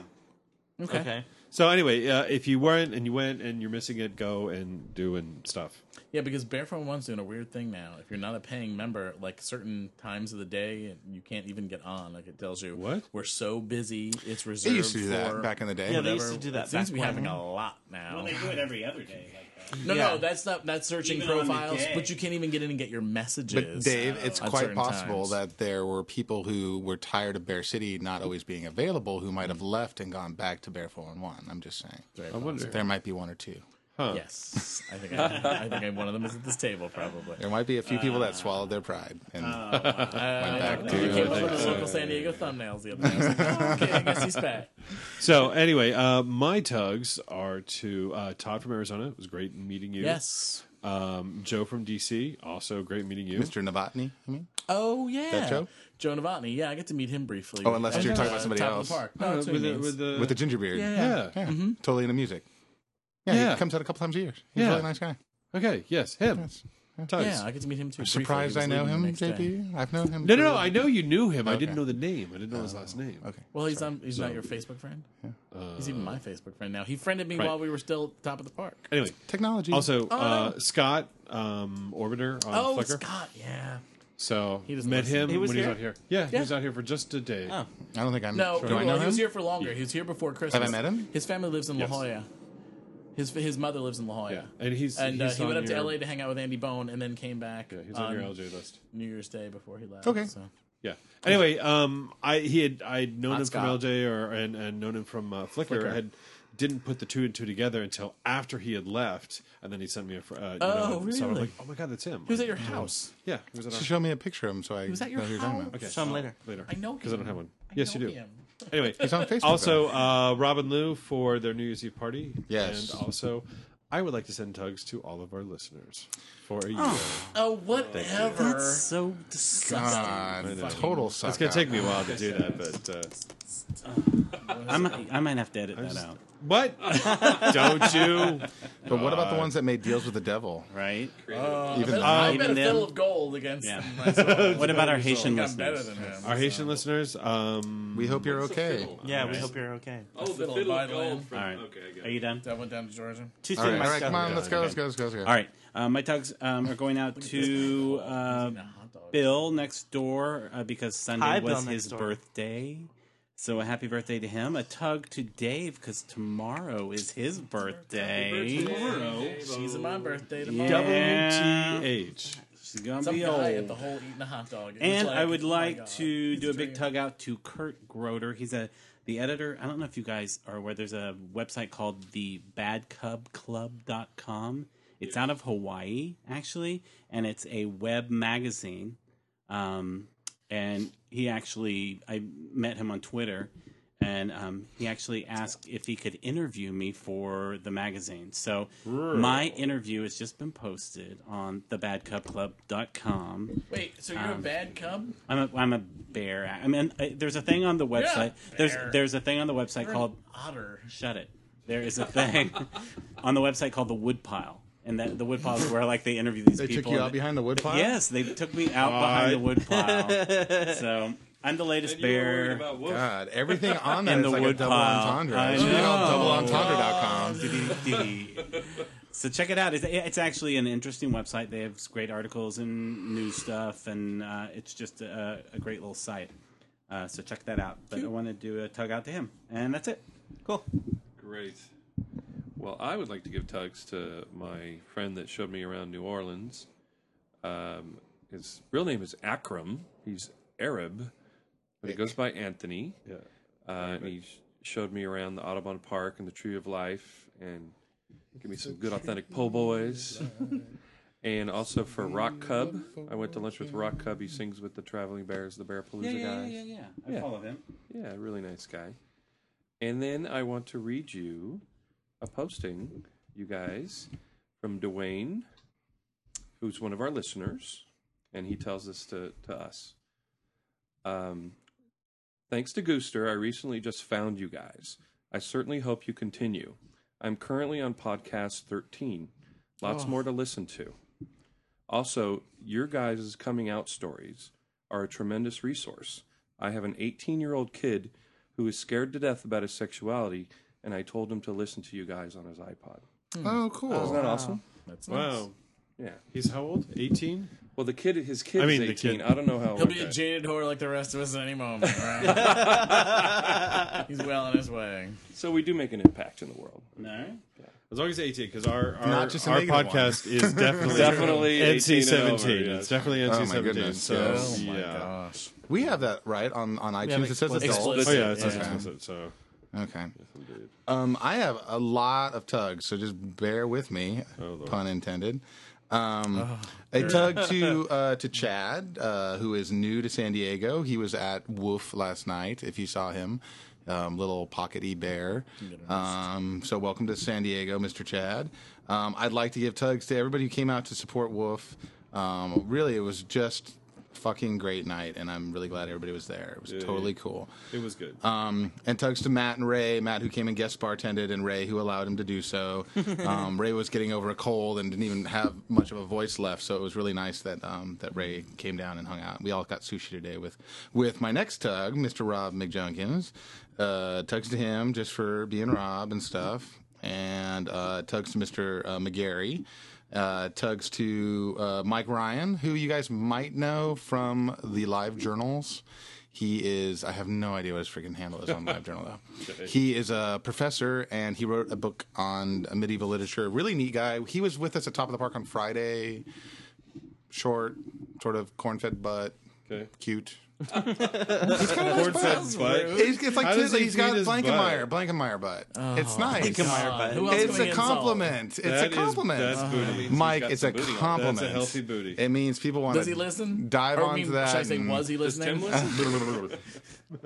okay. Okay. So anyway, uh, if you weren't and you went and you're missing it, go and do and stuff. Yeah, because Bear 411's doing a weird thing now. If you're not a paying member, like certain times of the day, you can't even get on. Like it tells you, What? We're so busy. It's reserved. They reserved used to do for that back in the day. Yeah, they used to do that It seems back to be when. happening a lot now. Well, they do it every other day like uh, that. no, Yeah. no, that's not that's searching Even profiles, but you can't even get in and get your messages. But Dave, it's quite possible times. that there were people who were tired of Bear City not always being available who might have left and gone back to Bear 411. I'm just saying. I wonder. There might be one or two. Huh. Yes, I think I, I think I, one of them is at this table probably. There might be a few people that swallowed their pride and Uh, back to- we came up with the local San Diego thumbnails the other day. I was like, oh, okay, I guess he's back. So anyway, uh, my tugs are to uh, Todd from Arizona. It was great meeting you. Yes. Um, Joe from DC. Also great meeting you. Mr. Novotny. I mean, Oh yeah, That Joe? Joe Novotny. Yeah, I get to meet him briefly. Oh, unless At, you're talking uh, about somebody Top else. Of the park. Uh, No, that's what with, he the, means. with the with the ginger beard. yeah, yeah. yeah. Yeah, totally into music. Yeah, Yeah. he comes out a couple times a year. He's Yeah. a really nice guy. Okay. Yes. Him. Tugs. Yeah, I get to meet him too. I'm surprised I know him, the day. JP. I've known him. No, no, no. I know you knew him. I didn't know the name. I didn't know his last name. Okay. Well, he's on. He's not your Facebook friend. he's even my Facebook friend now. He friended me Right. while we were still at the top of the park. Anyway, Technology. also Oh, uh, no. Scott um, Orbiter on Oh, Flickr. Scott. Yeah. So He doesn't met listen. him He was when he was out here. Yeah, he was out here for just a day. Oh. I don't think I'm. No, do I know he was here for longer. He was here before Christmas. Have I met him? His family lives in Yes. La Jolla. His his mother lives in La Jolla. Yeah, and he's And uh, he went on up to your- LA to hang out with Andy Bone, and then came back Yeah, he's on your LJ list. New Year's Day before he left. Okay. So. Yeah. Anyway, um, I he had I'd known Not him Scott. from LJ or and, and known him from uh, Flickr. Flickr. I had didn't put the two and two together until after he had left, and then he sent me a. fr- Uh, you Oh, know, So I'm really? like, oh my god, that's him. He was at your house. Yeah, he was at So our show me a picture of him so I was at your know who you're talking about. house? Okay, Show him later. later. I know because I don't have one. I yes, you do. him. Anyway, He's on Facebook. also uh, Robin Lou for their New Year's Eve party. Yes. and also I would like to send tugs to all of our listeners for a year. Oh, whatever. That's so disgusting. God, total suck. It's gonna take me a while to do that, but uh, I might, I might have to edit that out. What? Don't you? But what about the ones that made deals with the devil? Right? Even I bet a Even them? fill of gold against Yeah. myself. What about our Haitian I'm better listeners? than him. Our Haitian listeners, um, we hope you're okay. Yeah, we hope you're okay. Oh, the Fiddle fiddle of of gold. Violin. From, All right. Okay, I get Are it. you done? That went down to Georgia. Too All soon, right, my all right, stuff. come on, let's go, let's go, let's go, let's go. All right. Uh, my tugs um, are going out to uh, Bill next door uh, because Sunday Hi, Bill was next his door. birthday. So a happy birthday to him. A tug to Dave because tomorrow is his birthday. Tomorrow. She's my birthday tomorrow. Yeah. WTH. She's gonna Some be guy at old. the whole eating a hot dog. It And like, I would oh like God. to It's do a big tug out to Kurt Groder. He's a the editor. I don't know if you guys are aware. There's a website called the badcubclub.com. It's out of Hawaii, actually, and it's a web magazine. Um, and he actually, I met him on Twitter, and um, he actually asked if he could interview me for the magazine. So my interview has just been posted on thebadcubclub.com. Wait, so you're a bad cub? I'm a I'm a bear. I mean, I, there's a thing on the website. there's bear. there's a thing on the website You're called otter. Shut it. There is a thing on the website called the Woodpile, and that the Woodpile is where like they interview these They people. took you and- out behind the wood woodpile? Yes, they took me out behind the Woodpile. so I'm the latest And you were bear. about Wolf. God, everything on that In the like a wood double pile. entendre. I should be called know. doubleentendre.com. So check it out. It's, it's actually an interesting website. They have great articles and news stuff, and uh, it's just a, a great little site. Uh, so check that out. But I want to do a tug out to him, and that's it. Cool. Great. Well, I would like to give tugs to my friend that showed me around New Orleans. Um, his real name is Akram. He's Arab, but he goes by Anthony. Yeah. Uh, and he sh- showed me around the Audubon Park and the Tree of Life, and give me some good authentic po' boys. and also for Rock Cub, I went to lunch with Rock Cub. He sings with the Traveling Bears, the Bear Palooza yeah, yeah, guys. yeah, yeah. I Yeah. follow him. Yeah, really nice guy. And then I want to read you a posting, you guys, from Dwayne, who's one of our listeners, and he tells this to, to us. Um, thanks to Gooster, I recently just found you guys. I certainly hope you continue. I'm currently on podcast 13. Lots more to listen to. Also, your guys' coming out stories are a tremendous resource. I have an 18 year old kid who is scared to death about his sexuality, and I told him to listen to you guys on his iPod. Hmm. Oh, cool. Isn't that awesome? That's nice. Wow. Yeah. He's how old? 18? Well, the kid, his kid I mean, is the 18. kid. I don't know how. He'll old be a that- jaded whore like the rest of us at any moment. Right? He's well on his way. So we do make an impact in the world. No. As long as 18, because our, our, Not just a our negative podcast is definitely, Definitely 18 NC and 17. over, yes. It's definitely Oh, NC my 17. goodness, So, yes. Oh my yeah. gosh. We have that right on, on have iTunes. It says explicit. adult. Explicit. Oh, yeah, it's Yeah. explicit. So, Okay. Yes, Um, I have a lot of tugs, so just bear with me, Lord. pun intended. Um, a tug to uh, to Chad, uh, who is new to San Diego. He was at Woof last night. If you saw him, um, little pockety bear. Um, so welcome to San Diego, Mr. Chad. Um, I'd like to give tugs to everybody who came out to support Woof. Um, really, it was just fucking great night, and I'm really glad everybody was there. It was Yeah, totally yeah. cool. it was good. Um, and tugs to Matt and Ray. Matt, who came and guest bartended, and Ray, who allowed him to do so. Um, Ray was getting over a cold and didn't even have much of a voice left, so it was really nice that um, that Ray came down and hung out. We all got sushi today with with my next tug, Mr. Rob McJunkins. Uh, tugs to him just for being Rob and stuff, and uh, tugs to Mr. Uh, McGarry. Uh, tugs to uh, Mike Ryan, who you guys might know from the live journals. He is, I have no idea what his freaking handle is on Live Journal, though. He is a professor and he wrote a book on medieval literature. Really neat guy. He was with us at Top of the Park on Friday. Short, sort of corn fed butt, Okay. cute. Corn-fed butt. It's, it's like How does he he's got feed his Blankenmeyer, butt? Blankenmeyer butt. Oh, it's nice. Blankenmeyer butt. Who else It's can we a insult? compliment. It's That a is- compliment. that's booty. means he's Mike, got it's some a booty on compliment. That's a healthy booty. It means people want Does to he listen? dive or, onto mean, that. Should I say, and- was he Does listening? Tim listen?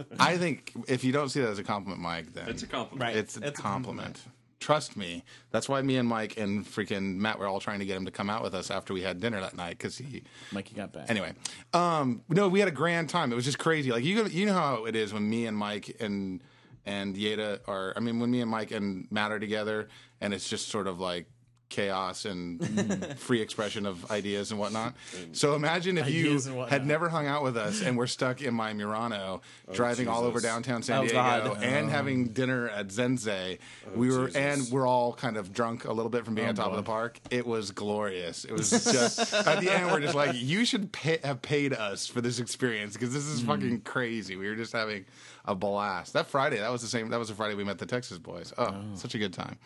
I think if you don't see that as a compliment, Mike, then It's a compliment. Right. It's It's a compliment. Trust me. That's why me and Mike and freaking Matt were all trying to get him to come out with us after we had dinner that night because he. Mikey got back. Anyway, um, no, we had a grand time. It was just crazy. Like you, you know how it is when me and Mike and and Yeda are. I mean, when me and Mike and Matt are together, and it's just sort of like chaos and mm. free expression of ideas and whatnot. Mm. So imagine if you Ideas and whatnot. had never hung out with us and we're stuck in my Murano, oh, driving all over downtown San Oh, Diego, God. and having dinner at Zenze. Oh, we were, Jesus. and we're all kind of drunk a little bit from being oh, on top of the park. It was glorious. It was just at the end, we're just like, you should pay, have paid us for this experience because this is mm. fucking crazy. We were just having a blast. That Friday, that was the same. That was the Friday we met the Texas boys. Oh, such a good time.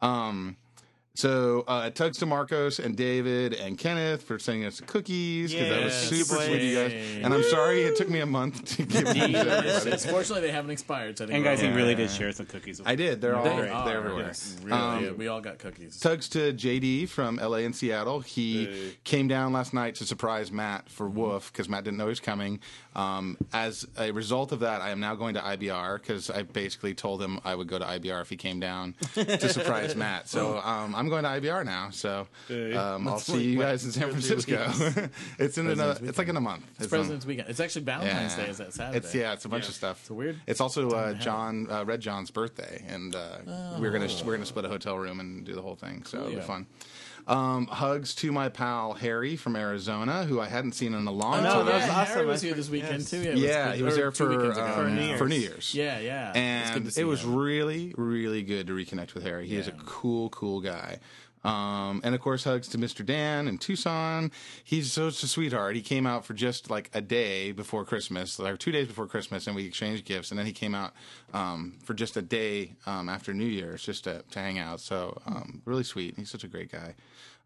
Um, so uh, tugs to Marcos and David and Kenneth for sending us cookies because that was Yeah. super Thank you, sweet, of you guys. boys. And I'm sorry it took me a month to give them to everybody. Fortunately, they haven't expired. So I think And we're guys, he all- really did share some cookies. With I did. They're all They they're are, everywhere. yes, really, Um, yeah, we all got cookies. Tugs to JD from LA and Seattle. He Hey. came down last night to surprise Matt for Woof because Matt didn't know he was coming. Um, as a result of that, I am now going to IBR because I basically told him I would go to IBR if he came down to surprise Matt. So um, I'm going to IBR now. So um, I'll see wait- you guys in San two or three Francisco. it's in another. It's like in a month. It's on- President's Weekend. It's actually Valentine's yeah. Day. Is that Saturday? It's yeah, it's a bunch Yeah. of stuff. It's weird It's also uh. John uh, Red John's birthday, and uh, we're gonna we're gonna split a hotel room and do the whole thing. So it'll be fun. Um, hugs to my pal Harry from Arizona, who I hadn't seen in a long no, time. that was yeah, awesome. Harry was I here this weekend yes. too. Yeah, it was yeah, good. he was there for um, For New Year's. for New Year's. Yeah, yeah. And to see it was him. really, really good to reconnect with Harry. He is a cool, cool guy. Um, and of course, hugs to Mr. Dan in Tucson. He's such a sweetheart. He came out for just like a day before Christmas, like two days before Christmas, and we exchanged gifts. And then he came out um, for just a day um, after New Year's, just to, to hang out. So um, really sweet. He's such a great guy.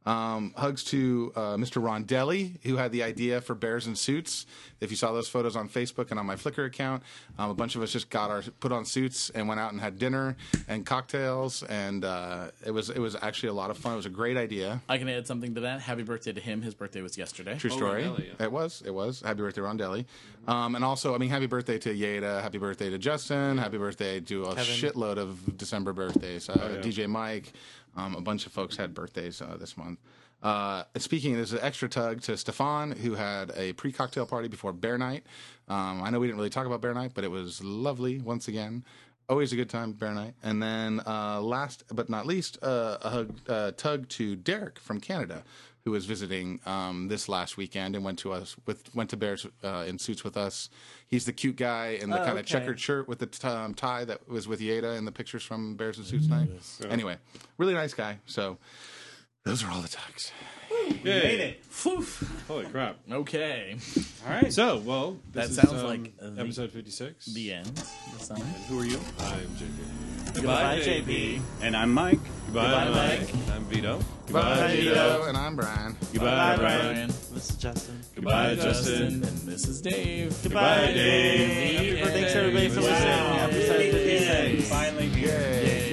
Um, hugs to uh, Mr. Rondelli, who had the idea for Bears in Suits. If you saw those photos on Facebook and on my Flickr account, um, a bunch of us just got our put on suits and went out and had dinner and cocktails, and uh, it was it was actually a lot of fun. It was a great idea. I can add something to that. Happy birthday to him. His birthday was yesterday. True story. Rondelli, yeah. It was. It was. Happy birthday, Rondelli. Um, and also, I mean, happy birthday to Yeda. Happy birthday to Justin. Happy birthday to a Kevin. shitload of December birthdays. Uh, yeah. DJ Mike. Um, a bunch of folks had birthdays uh, this month. Uh, speaking, there's an extra tug to Stefan, who had a pre cocktail party before Bear Night. Um, I know we didn't really talk about Bear Night, but it was lovely once again. Always a good time, Bear Night. And then uh, last but not least, uh, a hug, uh, tug to Derek from Canada, who was visiting um, this last weekend and went to us with went to Bears uh, in suits with us. He's the cute guy in the Oh, kind of okay. checkered shirt with the t- um, tie that was with Yeda in the pictures from Bears in Suits night. Anyway, really nice guy. So those are all the tugs. Made it. Holy crap! Okay. All right. So, well, this That is, sounds um, like, the- episode fifty-six. The end. The sign. Who are you? I'm JP. Goodbye, JP. and I'm Mike. Goodbye, Mike. Mike. I'm Vito. Bye, Vito. Vito, and I'm Brian. Goodbye, Bye, Brian. This is Justin. Goodbye, Justin. Justin. And this is Dave. Goodbye, Dave. Happy birthday to everybody for listening. Happy birthday. Finally here. Yay.